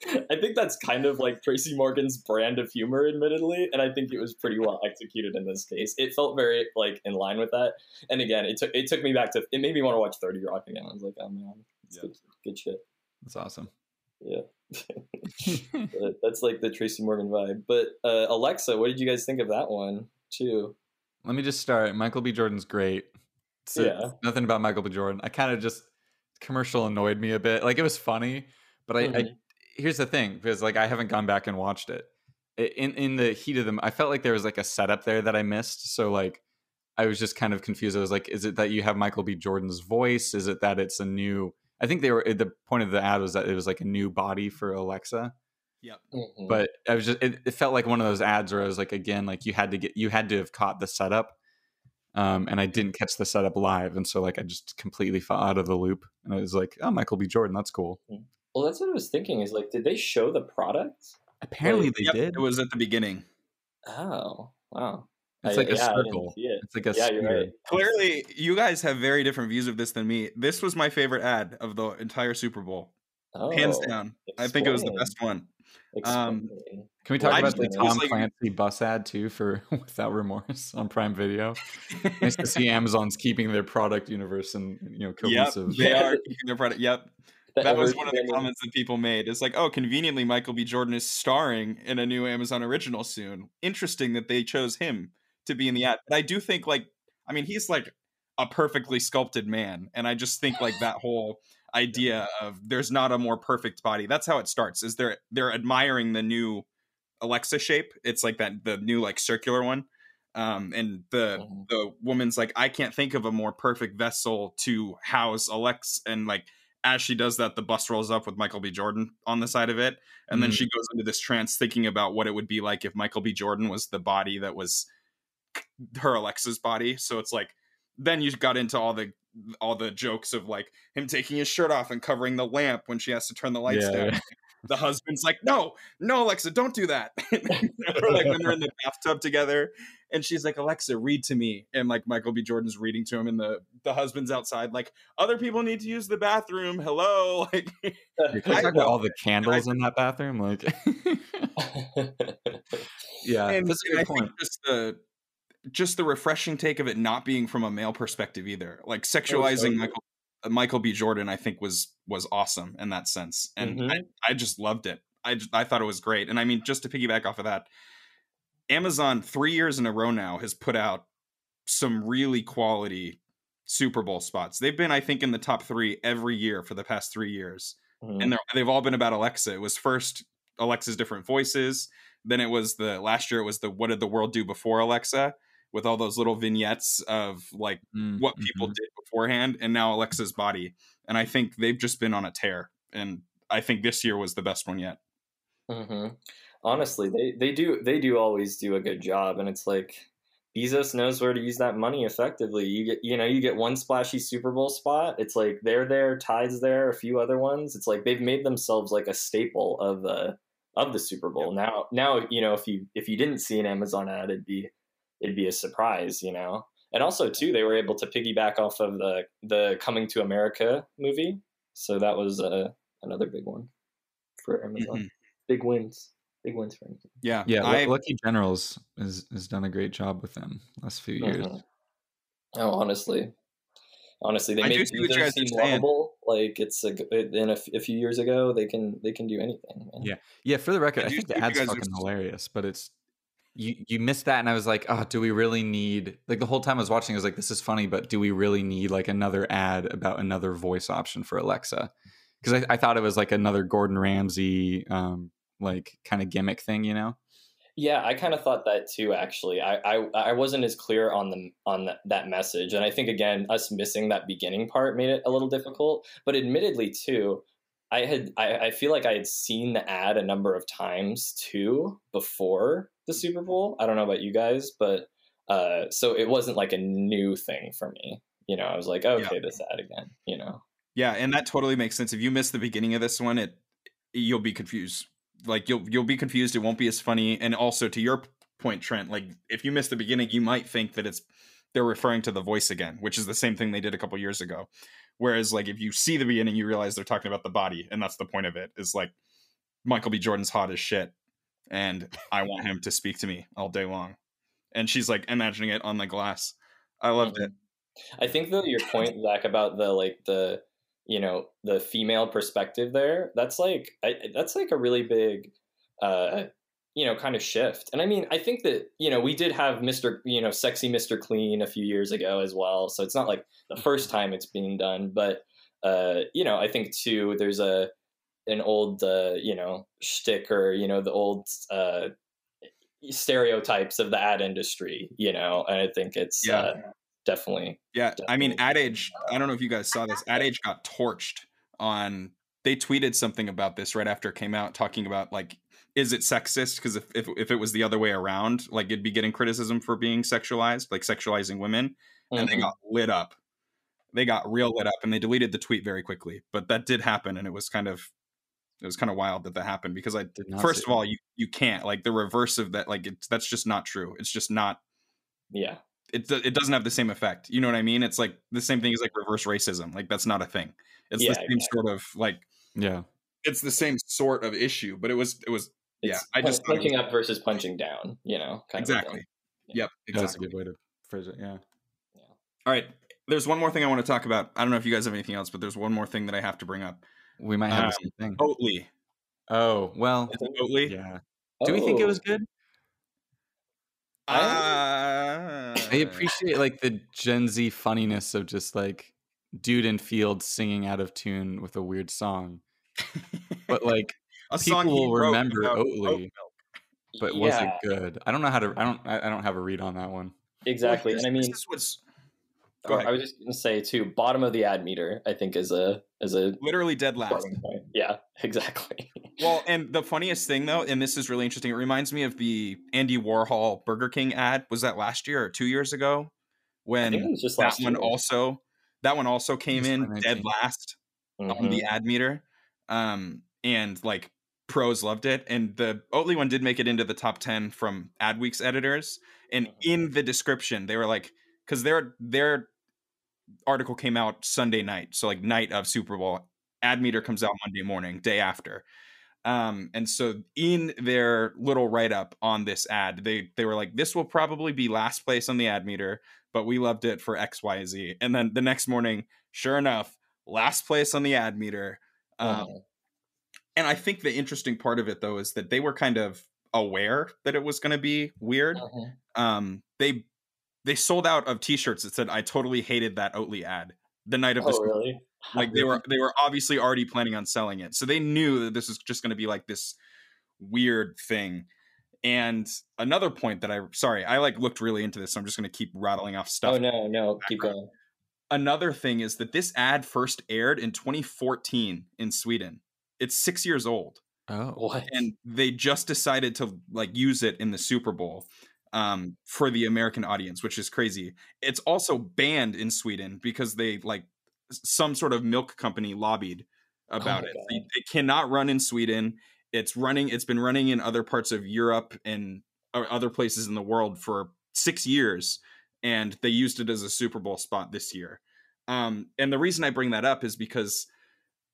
I think that's kind of like Tracy Morgan's brand of humor, admittedly, and I think it was pretty well executed in this case. It felt very like in line with that. And again, it took it took me back to it made me want to watch Thirty Rock again. I was like, oh man, it's Yeah. good, good shit. That's awesome. Yeah. That's like the Tracy Morgan vibe. But uh, Alexa, what did you guys think of that one too? Let me just start. Michael B. Jordan's great. So Yeah. nothing about Michael B. Jordan. I kind of just commercial annoyed me a bit. Like it was funny, but I, I Mhm. here's the thing because like I haven't gone back and watched it. In in the heat of them, I felt like there was like a setup there that I missed. So like I was just kind of confused. I was like, is it that you have Michael B. Jordan's voice? Is it that it's a new? I think they were the point of the ad was that it was like a new body for Alexa. Yep. Mhm. But I was just it, it felt like one of those ads where I was like, again, like you had to get you had to have caught the setup. Um, and I didn't catch the setup live, and so like I just completely fell out of the loop, and I was like, "Oh, Michael B. Jordan, that's cool." well, that's what I was thinking. Is like, did they show the product? Apparently, Like, they Yep, did. It was at the beginning. Oh, wow. It's I- like a yeah, circle. see it. It's like a Yeah, you're right. Clearly, you guys have very different views of this than me. This was my favorite ad of the entire Super Bowl, Oh, hands down. I think it was the best one. Um, Explain. Can we talk I about the think it Tom like- Clancy bus ad too for Without Remorse on Prime Video? nice to see Amazon's keeping their product universe and you know yep, cohesive. they are keeping their product. Yep, The that was one of the comments that people made. It's like, oh, conveniently, Michael B. Jordan is starring in a new Amazon original soon. Interesting that they chose him to be in the ad. But I do think, like, I mean, he's like a perfectly sculpted man, and I just think like that whole idea of there's not a more perfect body. That's how it starts. Is they're they're admiring the new Alexa shape. It's like that the new like circular one. Um, and the Mhm. the woman's like, I can't think of a more perfect vessel to house Alex. And like, as she does that, the bus rolls up with Michael B. Jordan on the side of it, and then Mm. she goes into this trance, thinking about what it would be like if Michael B. Jordan was the body that was her Alexa's body. So it's like, then you got into all the all the jokes of like him taking his shirt off and covering the lamp when she has to turn the lights Yeah, down. The husband's like, no, no, Alexa, don't do that. or like when they're in the bathtub together, and she's like, Alexa, read to me, and like Michael B. Jordan's reading to him, and the the husband's outside, like, other people need to use the bathroom. Hello, like, Can we I- about all the candles in that bathroom? Like, yeah, and, that's a I good point. think just the just the refreshing take of it not being from a male perspective either, like sexualizing totally. Michael uh, Michael B. Jordan, I think was was awesome in that sense, and Mhm. I, I just loved it. I I thought it was great, and I mean, just to piggyback off of that, Amazon three years in a row now has put out some really quality Super Bowl spots. They've been, I think, in the top three every year for the past three years Mhm. and they're, they've all been about Alexa. It was first Alexa's different voices, then it was the last year it was the what did the world do before Alexa with all those little vignettes of like Mm, what people mhm. did beforehand, and now Alexa's body. And I think they've just been on a tear, and I think this year was the best one yet. hmm Honestly, they they do they do always do a good job, and it's like Bezos knows where to use that money effectively. You get you know you get one splashy Super Bowl spot. It's like they're there, Tide's there, a few other ones. It's like they've made themselves like a staple of the of the Super Bowl. Now now you know if you if you didn't see an Amazon ad, it'd be it'd be a surprise, you know. And also too, they were able to piggyback off of the the Coming to America movie, so that was uh, another big one for Amazon Mhm. big wins. Big wins for Amazon. Yeah, Yeah, I, Lucky Generals has has done a great job with them last few years. Mhm. Oh, honestly, honestly, they I do made see what you Bezos guys are seem saying. lovable. Like it's a, g- in a few years ago, they can they can do anything. man. Yeah. Yeah, for the record, I I, think the ad's guys are fucking hilarious, but it's you you missed that and I was like, oh, do we really need like the whole time I was watching, I was like, this is funny, but do we really need like another ad about another voice option for Alexa? Because I, I thought it was like another Gordon Ramsay um like kind of gimmick thing, you know? Yeah, I kind of thought that too. Actually, I, I I wasn't as clear on the on that, that message, and I think again, us missing that beginning part made it a little difficult. But admittedly, too, I had I, I feel like I had seen the ad a number of times too before the Super Bowl. I don't know about you guys, but uh, so it wasn't like a new thing for me. You know, I was like, okay, this ad again. You know, yeah, and that totally makes sense. If you miss the beginning of this one, it you'll be confused. Like you'll you'll be confused. It won't be as funny. And also to your point, Trent, like if you miss the beginning, you might think that it's they're referring to the voice again, which is the same thing they did a couple years ago. Whereas like if you see the beginning, you realize they're talking about the body, and that's the point of it. Is like Michael B. Jordan's hot as shit, and I want him to speak to me all day long. And she's like imagining it on the glass. I loved it. I think though your point, Zach, about the like the you know the female perspective there, that's like I, that's like a really big uh you know kind of shift and i mean i think that you know we did have mr you know sexy mr clean a few years ago as well so it's not like the first time it's being done but uh you know i think too there's a an old uh you know shtick or you know the old uh stereotypes of the ad industry you know and i think it's Yeah. uh, definitely Yeah, I mean, Definitely. Ad Age. I don't know if you guys saw this. Ad Age got torched on. They tweeted something about this right after it came out, talking about like, is it sexist? Because if, if if it was the other way around, like it'd be getting criticism for being sexualized, like sexualizing women, and they Mhm. got lit up. They got real lit up, and they deleted the tweet very quickly. But that did happen, and it was kind of, it was kind of wild that that happened because I Did not first of all, you you can't like the reverse of that. Like it's that's just not true. It's just not yeah it it doesn't have the same effect. You know what I mean? It's like the same thing as like reverse racism. Like that's not a thing. It's Yeah, the same sort of like Yeah. it's the same sort of issue, but it was it was Yeah, it's I just thought it was- punching up versus punching down you know kind of a thing. exactly. Yep, That's a good way to phrase it. Yeah. Yeah. All right. There's one more thing I want to talk about. I don't know if you guys have anything else, but there's one more thing that I have to bring up. We might have Um, the same thing. Oatly. Oh, well, Oatly? yeah. Do we think it Oh. was good? Uh, I appreciate like the Gen Z funniness of just like dude in field singing out of tune with a weird song. But like, a people song will remember Oatly. but was it good? I don't know how to. I don't. I I don't have a read on that one. exactly Well, and i mean this is what's Go oh, ahead. i was just going to say too bottom of the ad meter i think is a is a literally dead last. point yeah exactly Well, and the funniest thing though, and this is really interesting, it reminds me of the Andy Warhol Burger King ad. Was that last year or two years ago? i it When was just that last one year. also that one also came in dead last on Mhm. the ad meter. Um and like pros loved it. And the Oatly one did make it into the top ten from Adweek's editors. And Mhm. in the description, they were like, because their their article came out Sunday night, so like night of Super Bowl. Ad meter comes out Monday morning, day after. Um, and so in their little write up on this ad, they they were like, "This will probably be last place on the ad meter, but we loved it for X, Y, Z." And then the next morning, sure enough, last place on the ad meter. Um, Mhm. and I think the interesting part of it though is that they were kind of aware that it was going to be weird. Mhm. Um, they they sold out of T-shirts that said, "I totally hated that Oatly ad." The night of the oh Super Bowl really like they were they were obviously already planning on selling it. So they knew that this was just going to be like this weird thing. And another point that i sorry i like looked really into this so i'm just going to keep rattling off stuff. Oh no no keep going. another thing is that this ad first aired in 2014 in sweden. It's six years old. Oh, what? And they just decided to like use it in the super bowl um, for the american audience which is crazy. It's also banned in sweden because they like some sort of milk company lobbied about my it. God. it it cannot run in sweden. It's running it's been running in other parts of europe and other places in the world for six years and they used it as a super bowl spot this year. Um, and the reason i bring that up is because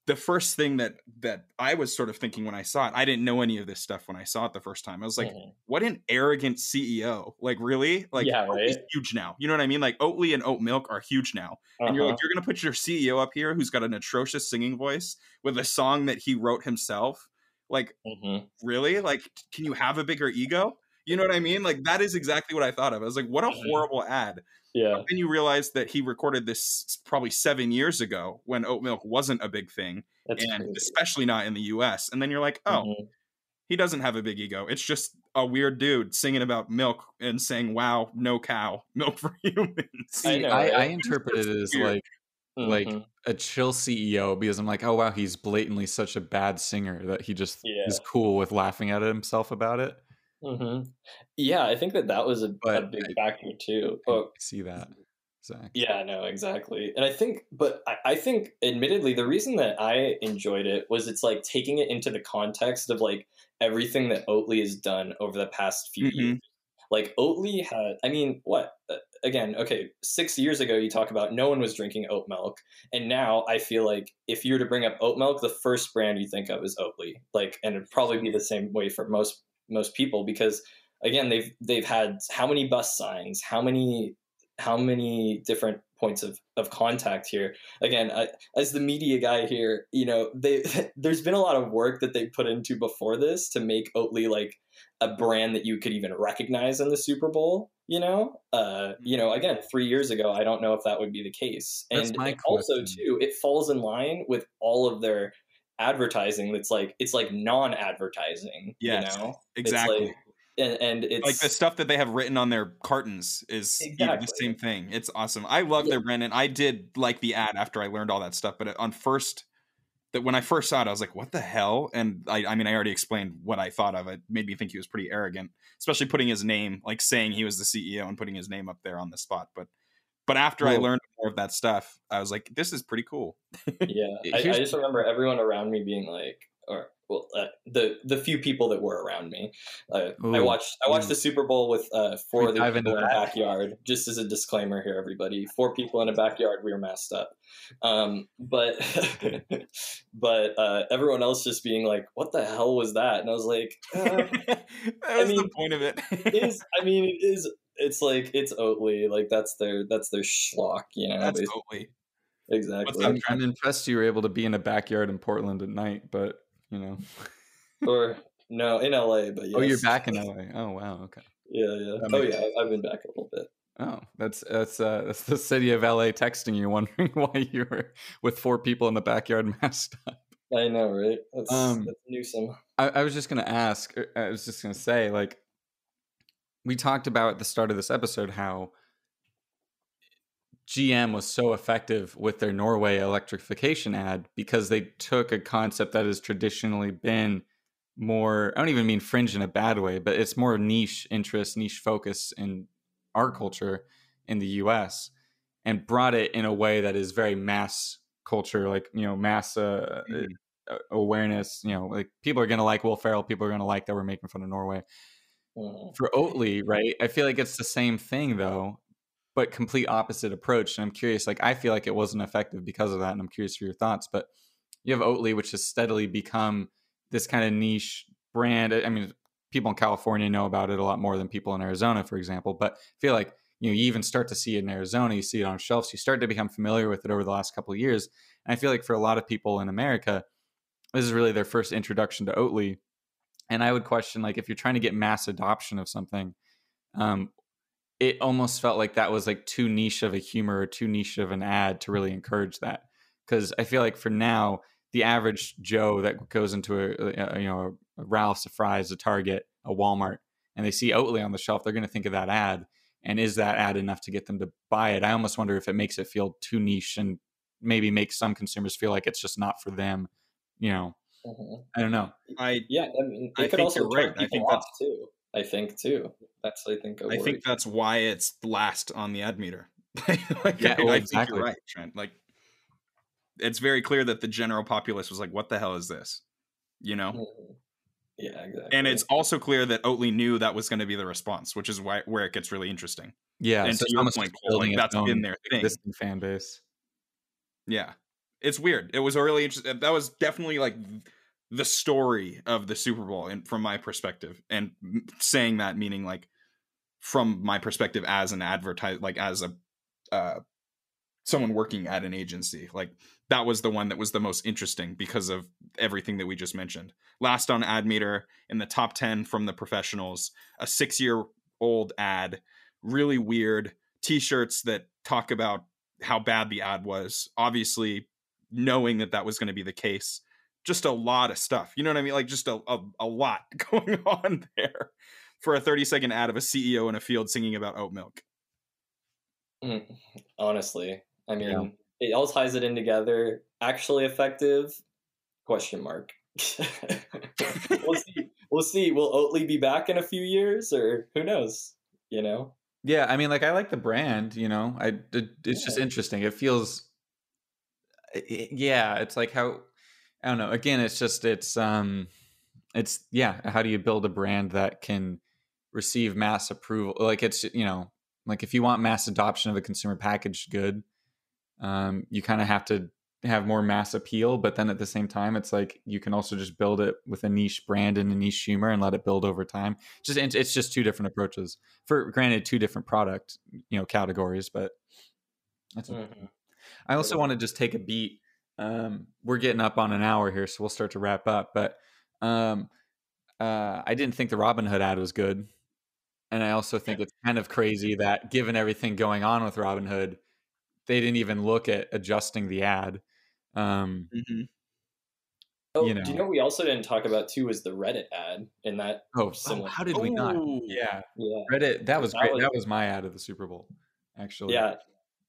the first thing that that I was sort of thinking when I saw it, I didn't know any of this stuff when I saw it the first time. I was like, Mhm. what an arrogant CEO. Like, really? Like, Yeah, right? huge now. You know what I mean? Like, Oatly and oat milk are huge now. And you're Uh-huh. like, you're going to put your CEO up here who's got an atrocious singing voice with a song that he wrote himself. Like, Mhm. really? Like, can you have a bigger ego? You know what I mean? Like, that is exactly what I thought of. I was like, what a Mhm. horrible ad. Yeah Then you realize that he recorded this probably seven years ago when oat milk wasn't a big thing that's and crazy. especially not in the US. And then you're like, oh, Mhm. he doesn't have a big ego. It's just a weird dude singing about milk and saying, "Wow, no cow, milk for humans." I See, know, I, I right? interpret it as weird. like like Mhm. a chill CEO because I'm like, oh wow, he's blatantly such a bad singer that he just is cool with laughing at himself about it. Mhm. yeah i think that that was a, a big I- factor too I oh see that. Zach. Yeah, no, exactly. And I think, but I, I think, admittedly, the reason that I enjoyed it was it's like taking it into the context of like everything that Oatly has done over the past few Mhm. years. Like Oatly had, I mean, what? Uh, again, okay, six years ago, you talk about no one was drinking oat milk, and now I feel like if you were to bring up oat milk, the first brand you think of is Oatly. Like, and it'd probably be the same way for most most people because again, they've they've had how many bus signs, how many how many different points of, of contact here. Again I, as the media guy here you know they there's been a lot of work that they put into before this to make oatly like a brand that you could even recognize in the super bowl you know? Uh you know again three years ago i don't know if that would be the case. And also too it falls in line with all of their advertising that's like it's like non-advertising Yes, you know exactly. like and, and it's like the stuff that they have written on their cartons is know, the same thing. It's awesome. I love Yeah. their brand, and I did like the ad after I learned all that stuff. But uh, on first, that when I first saw it, I was like, "What the hell?" And I, I mean, I already explained what I thought of it. Made me think he was pretty arrogant, especially putting his name, like saying he was the CEO and putting his name up there on the spot. But but after I learned more of that stuff, I was like, "This is pretty cool." yeah I, I just remember everyone around me being like or well uh, the the few people that were around me. Uh, i watched i watched the super bowl with uh four other dive people in a backyard. Just as a disclaimer here everybody four people in a backyard we were masked up. Um but but uh everyone else just being like what the hell was that? And i was like uh, that was the mean, point of it. it is i mean it is it's like it's oatly like that's their that's their schlock you know That's basically. totally. exactly I'm, I'm impressed you were able to be in a backyard in Portland at night, but you know. or no in la but yes. Oh, you're back in LA. Oh wow, okay. Yeah, yeah. That Oh yeah, I- I've been back a little bit. Oh, that's that's uh that's the city of LA texting you, wondering why you were with four people in the backyard masked up. I know, right? That's, Um, that's Newsom. I, I was just gonna ask. uh, I was just gonna say, like, we talked about at the start of this episode how GM was so effective with their Norway electrification ad because they took a concept that has traditionally been more. I don't even mean fringe in a bad way, but it's more niche interest, niche focus in our culture in the U.S. and brought it in a way that is very mass culture, like you know, mass uh, Mhm. uh, awareness. You know, like people are gonna like Will Ferrell. People are gonna like that we're making fun of Norway. Mhm. For Oatly, right? I feel like it's the same thing though, but complete opposite approach. And I'm curious. Like I feel like it wasn't effective because of that, and I'm curious for your thoughts. But you have Oatly, which has steadily become this kind of niche brand. I mean, people in California know about it a lot more than people in Arizona, for example. But I feel like you know you even start to see it in Arizona. You see it on shelves. You start to become familiar with it over the last couple of years. And I feel like for a lot of people in America, this is really their first introduction to Oatly. And I would question like if you're trying to get mass adoption of something, um, it almost felt like that was like too niche of a humor or too niche of an ad to really encourage that. Because I feel like for now, the average Joe that goes into a, a you know a Ralph's, a Fry's, a Target, a Walmart, and they see Oatly on the shelf, they're going to think of that ad. And is that ad enough to get them to buy it? I almost wonder if it makes it feel too niche and maybe makes some consumers feel like it's just not for them. You know, Mhm. I don't know. I Yeah, I mean, I could think also you're right. I think off too. I think too. That's I think. a I worry. think that's why it's last on the ad meter. like, Yeah, I, well, I exactly. think you're right, Trent. Like, it's very clear that the general populace was like, "What the hell is this?" You know. Mhm. Yeah, exactly. And it's also clear that Oatly knew that was going to be the response, which is why where it gets really interesting. Yeah, and so to it's your almost point, building like, that's been own their thing. existing fan base. Yeah, it's weird. It was a really interesting. That was definitely like the story of the Super Bowl, and from my perspective, and saying that meaning like from my perspective as an advertise, like as a uh, someone working at an agency, like that was the one that was the most interesting because of everything that we just mentioned. Last on ad meter in the top ten from the professionals, a six year old ad, really weird T-shirts that talk about how bad the ad was. Obviously, knowing that that was going to be the case, just a lot of stuff. You know what I mean? Like just a, a, a lot going on there for a 30 second ad of a CEO in a field singing about oat milk. Mm, honestly, I mean, Yeah. it all ties it in together. Actually effective? Question mark. we'll see. We'll see. Will Oatly be back in a few years, or who knows? You know. Yeah, I mean, like I like the brand. You know, I it, it's just interesting. It feels, yeah, it's like how I don't know. Again, it's just it's um, it's yeah. How do you build a brand that can receive mass approval? Like it's you know, like if you want mass adoption of a consumer packaged good, um, you kind of have to have more mass appeal. But then at the same time, it's like you can also just build it with a niche brand and a niche humor and let it build over time. Just it's just two different approaches. For granted, two different product you know categories, but that's. Mm-hmm. I also want to just take a beat. Um, we're getting up on an hour here, so we'll start to wrap up. But um, uh, I didn't think the Robinhood ad was good. And I also think it's kind of crazy that given everything going on with Robinhood, they didn't even look at adjusting the ad. Um, mm-hmm. Oh, you know. do you know we also didn't talk about too was the Reddit ad in that? Oh, oh how did we not? Yeah, yeah. Reddit that was that great. Was, that was my ad of the Super Bowl, actually. Yeah,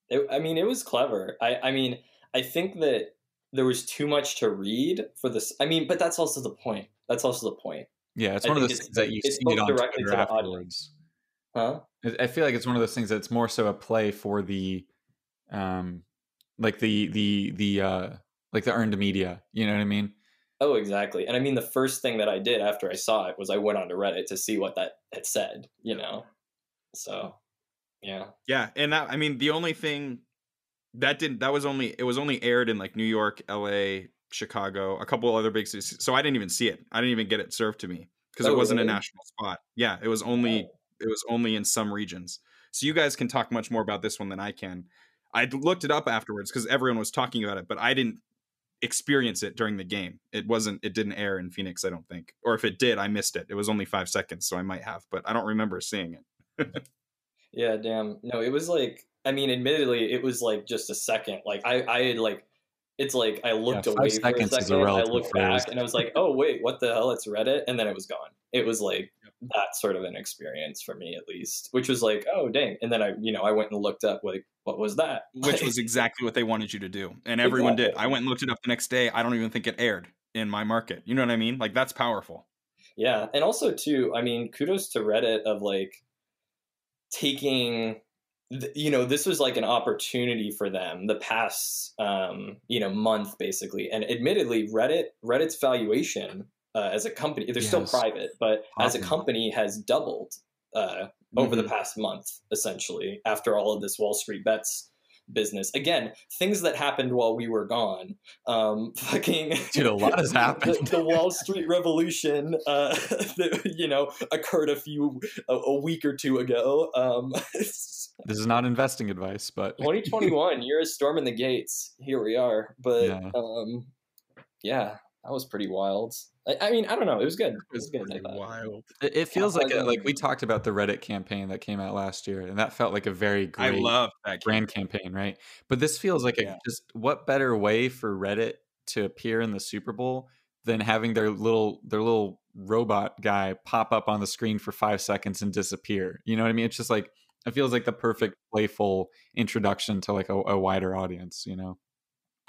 it, I mean it was clever. I I mean I think that there was too much to read for this. I mean, but that's also the point. That's also the point. Yeah, it's I one of those things that you see it on Twitter to afterwards. Huh? I feel like it's one of those things that's more so a play for the, um, like the the the uh like the earned media. You know what I mean? Oh, exactly. And I mean, the first thing that I did after I saw it was I went on to Reddit to see what that had said. You know, so yeah, yeah. And that, I mean, the only thing that didn't that was only it was only aired in like New York, L.A., Chicago, a couple other big cities. So I didn't even see it. I didn't even get it served to me because oh, it wasn't really? a national spot. Yeah, it was only oh. it was only in some regions. So you guys can talk much more about this one than I can. I looked it up afterwards because everyone was talking about it, but I didn't experience it during the game. It wasn't it didn't air in Phoenix, I don't think. Or if it did, I missed it. It was only 5 seconds, so I might have, but I don't remember seeing it. yeah, damn. No, it was like I mean, admittedly, it was like just a second. Like I I had like it's like I looked yeah, away for a second, a I looked back, and I was like, "Oh wait, what the hell? It's Reddit," and then it was gone. It was like that sort of an experience for me, at least, which was like, "Oh dang!" And then I, you know, I went and looked up like, what was that? Which was exactly what they wanted you to do, and everyone exactly. did. I went and looked it up the next day. I don't even think it aired in my market. You know what I mean? Like that's powerful. Yeah, and also too, I mean, kudos to Reddit of like taking you know this was like an opportunity for them the past um, you know month basically and admittedly reddit reddit's valuation uh, as a company they're yes. still private but awesome. as a company has doubled uh, mm-hmm. over the mm-hmm. past month essentially after all of this wall street bets business. Again, things that happened while we were gone. Um, fucking dude, a lot has happened. the, the, Wall Street Revolution, uh, that, you know, occurred a few a, a week or two ago. Um, this is not investing advice, but 2021, you're a storm in the gates. Here we are, but yeah. um, yeah, that was pretty wild. I, I, mean, I don't know. It was good. It was good. Wild. It, it feels like a, like we talked about the Reddit campaign that came out last year, and that felt like a very great I love that brand campaign, right? But this feels like yeah. a, just what better way for Reddit to appear in the Super Bowl than having their little their little robot guy pop up on the screen for five seconds and disappear. You know what I mean? It's just like it feels like the perfect playful introduction to like a, a wider audience. You know.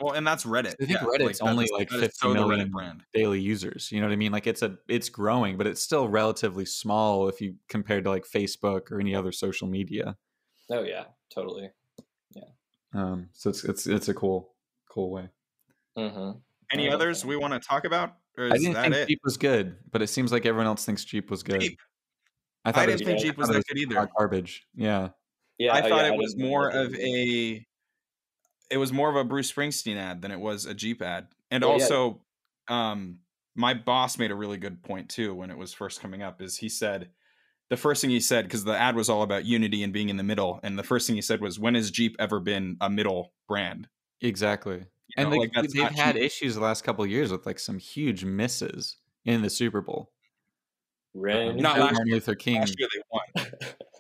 Well, and that's Reddit. I think yeah, Reddit's like, only like 50 so million daily users. You know what I mean? Like it's a it's growing, but it's still relatively small if you compared to like Facebook or any other social media. Oh yeah, totally. Yeah. Um. So it's it's it's a cool cool way. Mm-hmm. Any others we want to talk about? I didn't think it? Jeep was good, but it seems like everyone else thinks Jeep was good. Jeep. I thought I didn't think Jeep was that good either. Garbage. Yeah. Yeah. I oh, thought yeah, it was more of a it was more of a Bruce Springsteen ad than it was a Jeep ad. And oh, also, yeah. um, my boss made a really good point too when it was first coming up. Is he said the first thing he said because the ad was all about unity and being in the middle, and the first thing he said was, "When has Jeep ever been a middle brand?" Exactly. You and know, like, like they've had Jeep. issues the last couple years with like some huge misses in the Super Bowl. Ram, not Martin Luther King. Last year they won.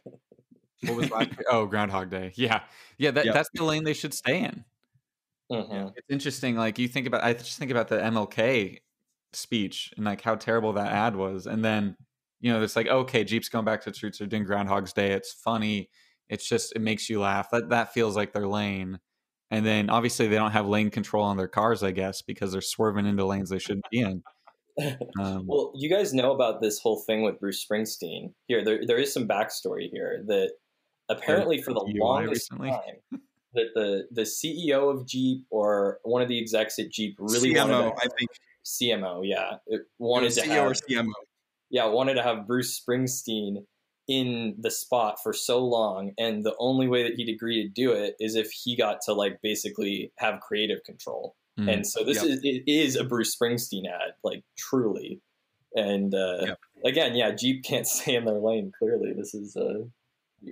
What was last Oh, Groundhog Day. Yeah, yeah. That, yep. That's the lane they should stay in. Mm-hmm. It's interesting. Like you think about, I just think about the MLK speech and like how terrible that ad was, and then you know it's like okay, Jeep's going back to its roots. They're doing Groundhog's Day. It's funny. It's just it makes you laugh. That that feels like their lane. And then obviously they don't have lane control on their cars, I guess, because they're swerving into lanes they shouldn't be in. Um, well, you guys know about this whole thing with Bruce Springsteen. Here, there there is some backstory here that apparently for the longest recently. time that the the CEO of Jeep or one of the execs at Jeep really CMO, wanted to, I think CMO, yeah, it wanted to have CMO. Yeah, wanted to have Bruce Springsteen in the spot for so long and the only way that he'd agree to do it is if he got to like basically have creative control Mm. and so this Yep. is it is a bruce springsteen ad like truly and uh Yep. again yeah jeep can't stay in their lane clearly this is uh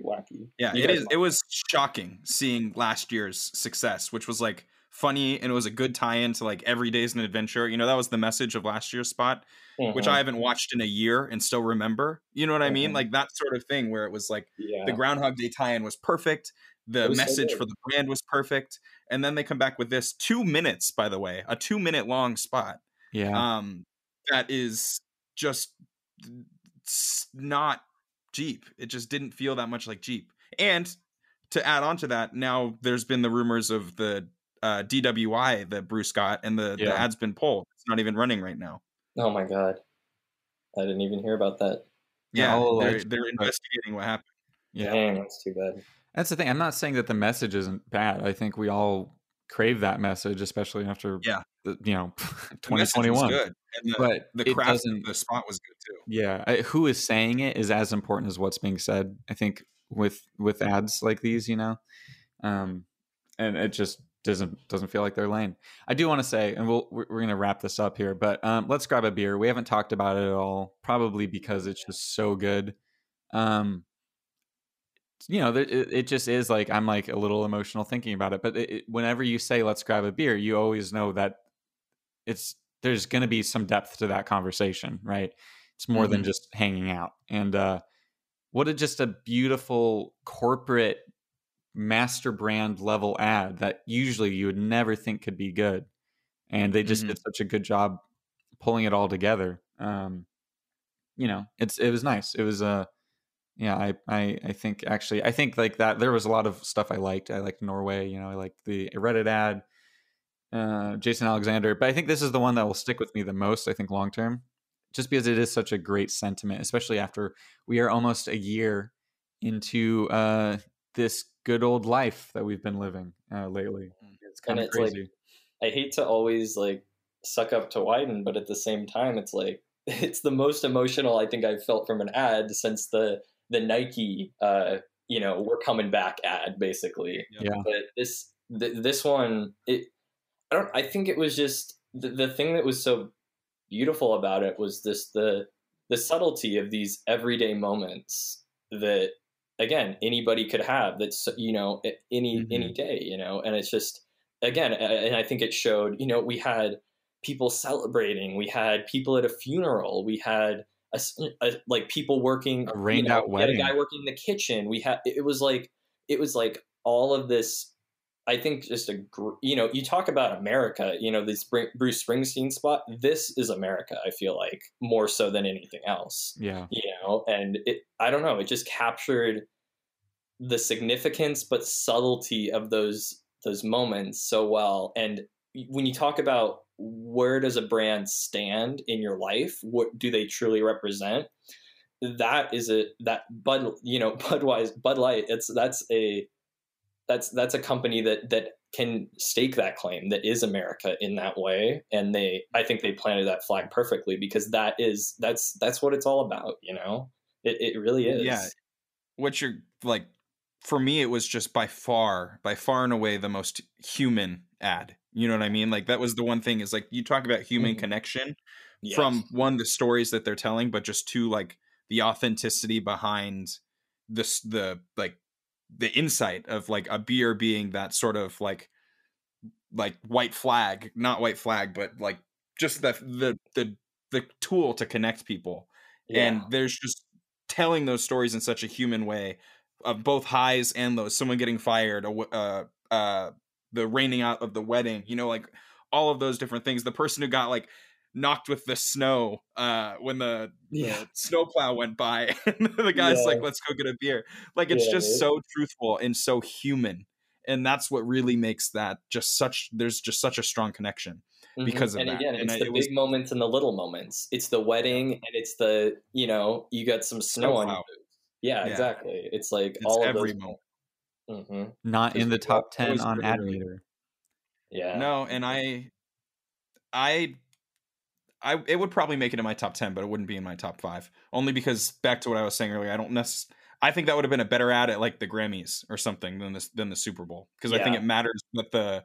wacky Yeah, You it guys. It was shocking seeing last year's success, which was like funny and it was a good tie-in to like every day's an adventure. You know, that was the message of last year's spot, which Mhm. I haven't watched in a year and still remember. You know what I mean? Mhm. Like that sort of thing where it was like yeah the Groundhog Day tie-in was perfect. The was message good. for the brand was perfect, and then they come back with this two minutes, by the way, a two-minute long spot. yeah. Um, that is just not Jeep. It just didn't feel that much like Jeep. And to add on to that, now there's been the rumors of the uh, DWI that Bruce got, and the, the ad's been pulled. It's not even running right now. oh my god i didn't even hear about that Yeah, all they're, alleged, they're investigating what happened. yeah. Dang, that's too bad That's the thing. I'm not saying that the message isn't bad. I think we all crave that message, especially after Yeah. The, you know The message was 2021. good, and the, But the craft the spot was good too. Yeah, I, who is saying it is as important as what's being said. I think with with ads like these, you know, um, and it just doesn't doesn't feel like their lane. I do want to say, and we'll we're, we're gonna wrap this up here, but um, let's grab a beer. We haven't talked about it at all, probably because it's just so good. Um, you know, it, it just is like I'm like a little emotional thinking about it. But it, it- whenever you say let's grab a beer, you always know that it's there's going to be some depth to that conversation, right? It's more than Mhm. just hanging out. And uh, what a just a beautiful corporate master brand level ad that usually you would never think could be good. And they just Mhm. did such a good job pulling it all together. Um, you know, it's it was nice. It was uh yeah, I, I I think actually I think like that there was a lot of stuff I liked. I liked Norway, you know, I liked the Reddit ad, uh, Jason Alexander, but I think this is the one that will stick with me the most. I think long term, just because it is such a great sentiment, especially after we are almost a year into uh, this good old life that we've been living uh, lately. It's kind of it's like- crazy. I hate to always like suck up to Wieden, but at the same time, it's like it's the most emotional I think I've felt from an ad since the the Nike, uh, you know, we're coming back ad, basically. Yeah. But this th- this one, it I don't. I think it was just the, the thing that was so beautiful about it was this the the subtlety of these everyday moments that again anybody could have that's you know a- any mm-hmm. any day you know and it's just again and i think it showed you know we had people celebrating we had people at a funeral we had a like people working A rained you know, out we had a guy working in the kitchen we had it was like it was like all of this i think just a gr- you know you talk about america you know this Br- bruce springsteen spot this is america i feel like more so than anything else Yeah. you know and it i don't know it just captured the significance but subtlety of those those moments so well and when you talk about where does a brand stand in your life what do they truly represent that is a that bud you know budweiser bud light it's that's a that's that's a company that that can stake that claim that is america in that way and they i think they planted that flag perfectly because that is that's that's what it's all about you know it, it really is Yeah. what you're like for me it was just by far by far and away the most human ad you know what i mean like that was the one thing is like you talk about human Mhm. connection Yes. from one the stories that they're telling but just two like the authenticity behind this the like the insight of like a beer being that sort of like like white flag not white flag but like just the the the the tool to connect people. And there's just telling those stories in such a human way of both highs and lows someone getting fired uh uh the raining out of the wedding you know like all of those different things. The person who got like knocked with the snow uh when the, the Yeah. snowplow went by and the guy's Yeah. like let's go get a beer like it's Yeah, just right? so truthful and so human and that's what really makes that just such there's just such a strong connection Mhm. because of that. and that. again And it's I- the it big was- moments and the little moments it's the wedding and it's the you know you got some snow on your boots yeah, Yeah. exactly it's like It's all of every those moment. hmm Not in the top 10 on really, ad really meter. yeah No, and I, I, I it would probably make it in my top ten, but it wouldn't be in my top five. Only because back to what I was saying earlier, I don't necessarily. I think that would have been a better ad at like the Grammys or something than this than the Super Bowl because I think it matters what the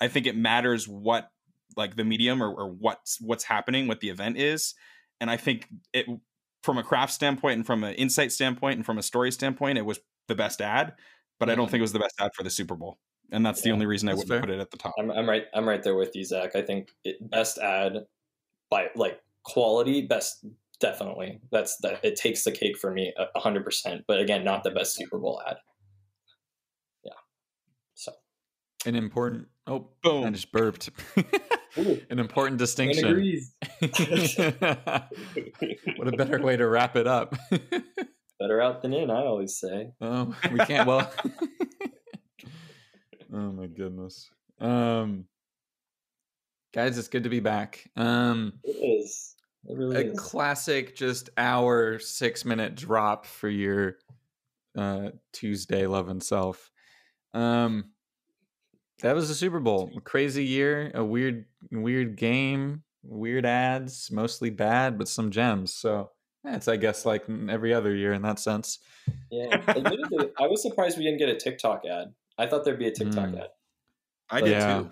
I think it matters what like the medium or, or what's what's happening, what the event is, and I think it from a craft standpoint and from an insight standpoint and from a story standpoint, it was the best ad, but I don't Mhm. think it was the best ad for the Super Bowl, and that's the Yeah, only reason I wouldn't fair. put it at the top. I'm, I'm right. I'm right there with you, Zach. I think it, best ad by like quality, best definitely. That's that. It takes the cake for me, a hundred percent. But again, not the best Super Bowl ad. Yeah. So An important. Oh, I Boom. just burped. An important distinction. what a better way to wrap it up. Better out than in, I always say. oh, we can't. Well. oh my goodness. Um, guys, it's good to be back. Um, It is. It really a is. classic, just hour six minute drop for your uh Tuesday love and self. Um, that was the Super Bowl. A crazy year, a weird, weird game, weird ads, mostly bad, but some gems. So it's I guess like every other year in that sense. Yeah. Admittedly, I was surprised we didn't get a TikTok ad. I thought there'd be a TikTok Mm. ad, I did Yeah. too.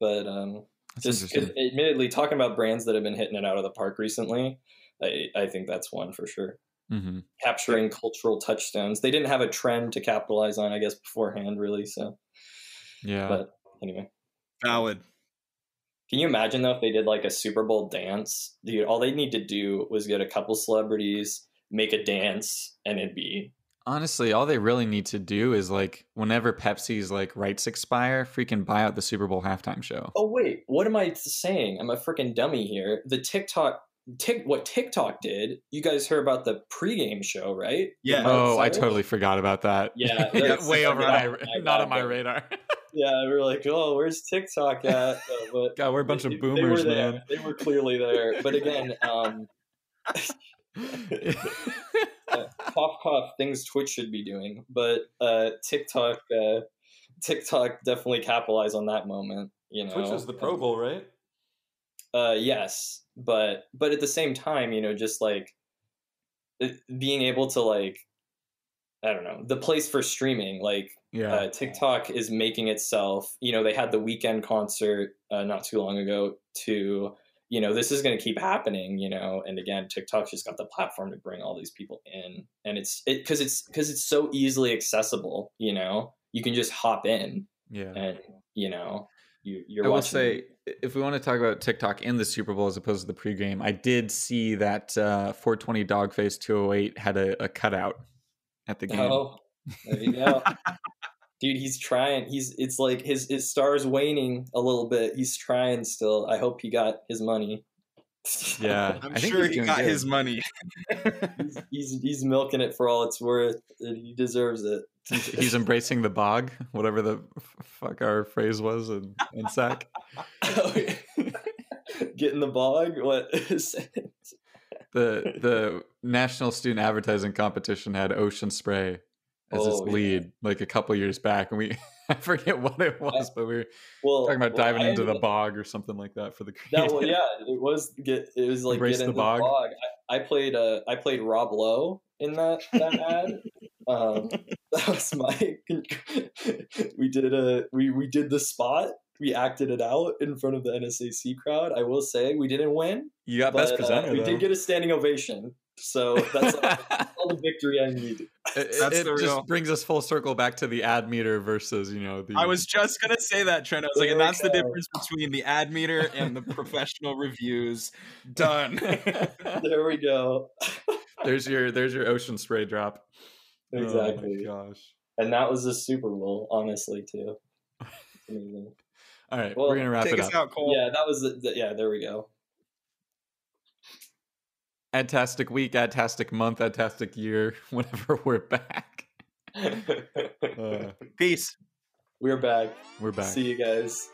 but um, That's just 'cause interesting. admittedly, talking about brands that have been hitting it out of the park recently, I, I think that's one for sure. Mm-hmm. Capturing cultural touchstones. They didn't have a trend to capitalize on, I guess, beforehand, really. So, Yeah. but anyway, Valid. can you imagine though if they did like a Super Bowl dance? Dude, all they need to do was get a couple celebrities, make a dance, and it'd be Honestly, all they really need to do is like whenever Pepsi's like rights expire, freaking buy out the Super Bowl halftime show. Oh wait, what am I saying? I'm a freaking dummy here. The TikTok, tick, what TikTok did? You guys heard about the pregame show, right? Yeah. Oh, I totally forgot about that. Yeah, Yeah, way over my, my not on my radar. Yeah, we were like, oh, where's TikTok at? Uh, but God, we're a bunch of boomers, they man. They were clearly there, but again, um, uh, cough cough things Twitch should be doing, but uh, TikTok, uh, TikTok definitely capitalized on that moment. You know, Twitch was the Pro Bowl, right? Uh, yes, but but at the same time, you know, just like it, being able to like, I don't know, the place for streaming, like Yeah. uh, TikTok is making itself. You know, they had the Weeknd concert uh, not too long ago. To you know, this is going to keep happening. You know, and again, TikTok's just got the platform to bring all these people in, and it's it because it's because it's so easily accessible. You know, you can just hop in, yeah. and you know, you you're I will say, if we want to talk about TikTok in the Super Bowl as opposed to the pregame, I did see that uh, 420 Dogface 208 had a, a cutout at the game. Oh, there you go. Dude, he's trying. He's it's like his his star's waning a little bit. He's trying still. I hope he got his money. Yeah, I'm I think sure he got good. his money. he's, he's he's milking it for all it's worth. And he deserves it. He's, he's embracing the bog, whatever the f- fuck our phrase was in, in SAC. Get in the bog. What? The the National Student Advertising Competition had Ocean Spray as its Oh, yeah. lead, like a couple years back, and we I forget what it was, but we were well, talking about diving I into the bog or something like that for the That, well, yeah, it was get. It was like Embrace get the into bog. the bog. I, I played. Uh, I played Rob Lowe in that that ad. Um, that was my. we did a. We we did the spot. We acted it out in front of the NSAC crowd. I will say we didn't win, You got but best uh, presenter. we though. did get a standing ovation. So that's all, all the victory I need. it That's it the just brings us full circle back to the ad meter versus you know the I was just gonna say that, Trent. I was like, and we that's the difference between the ad meter and the professional reviews. Done. There we go. there's your there's your ocean spray drop exactly. oh my gosh and that was the Super Bowl, honestly, too. It's amazing. all right Well, we're gonna wrap Take it us up out, Cole. Yeah, that was the, the- yeah. There we go. Adtastic week adtastic month adtastic year whenever we're back uh, Peace. We're back. we're back See you guys.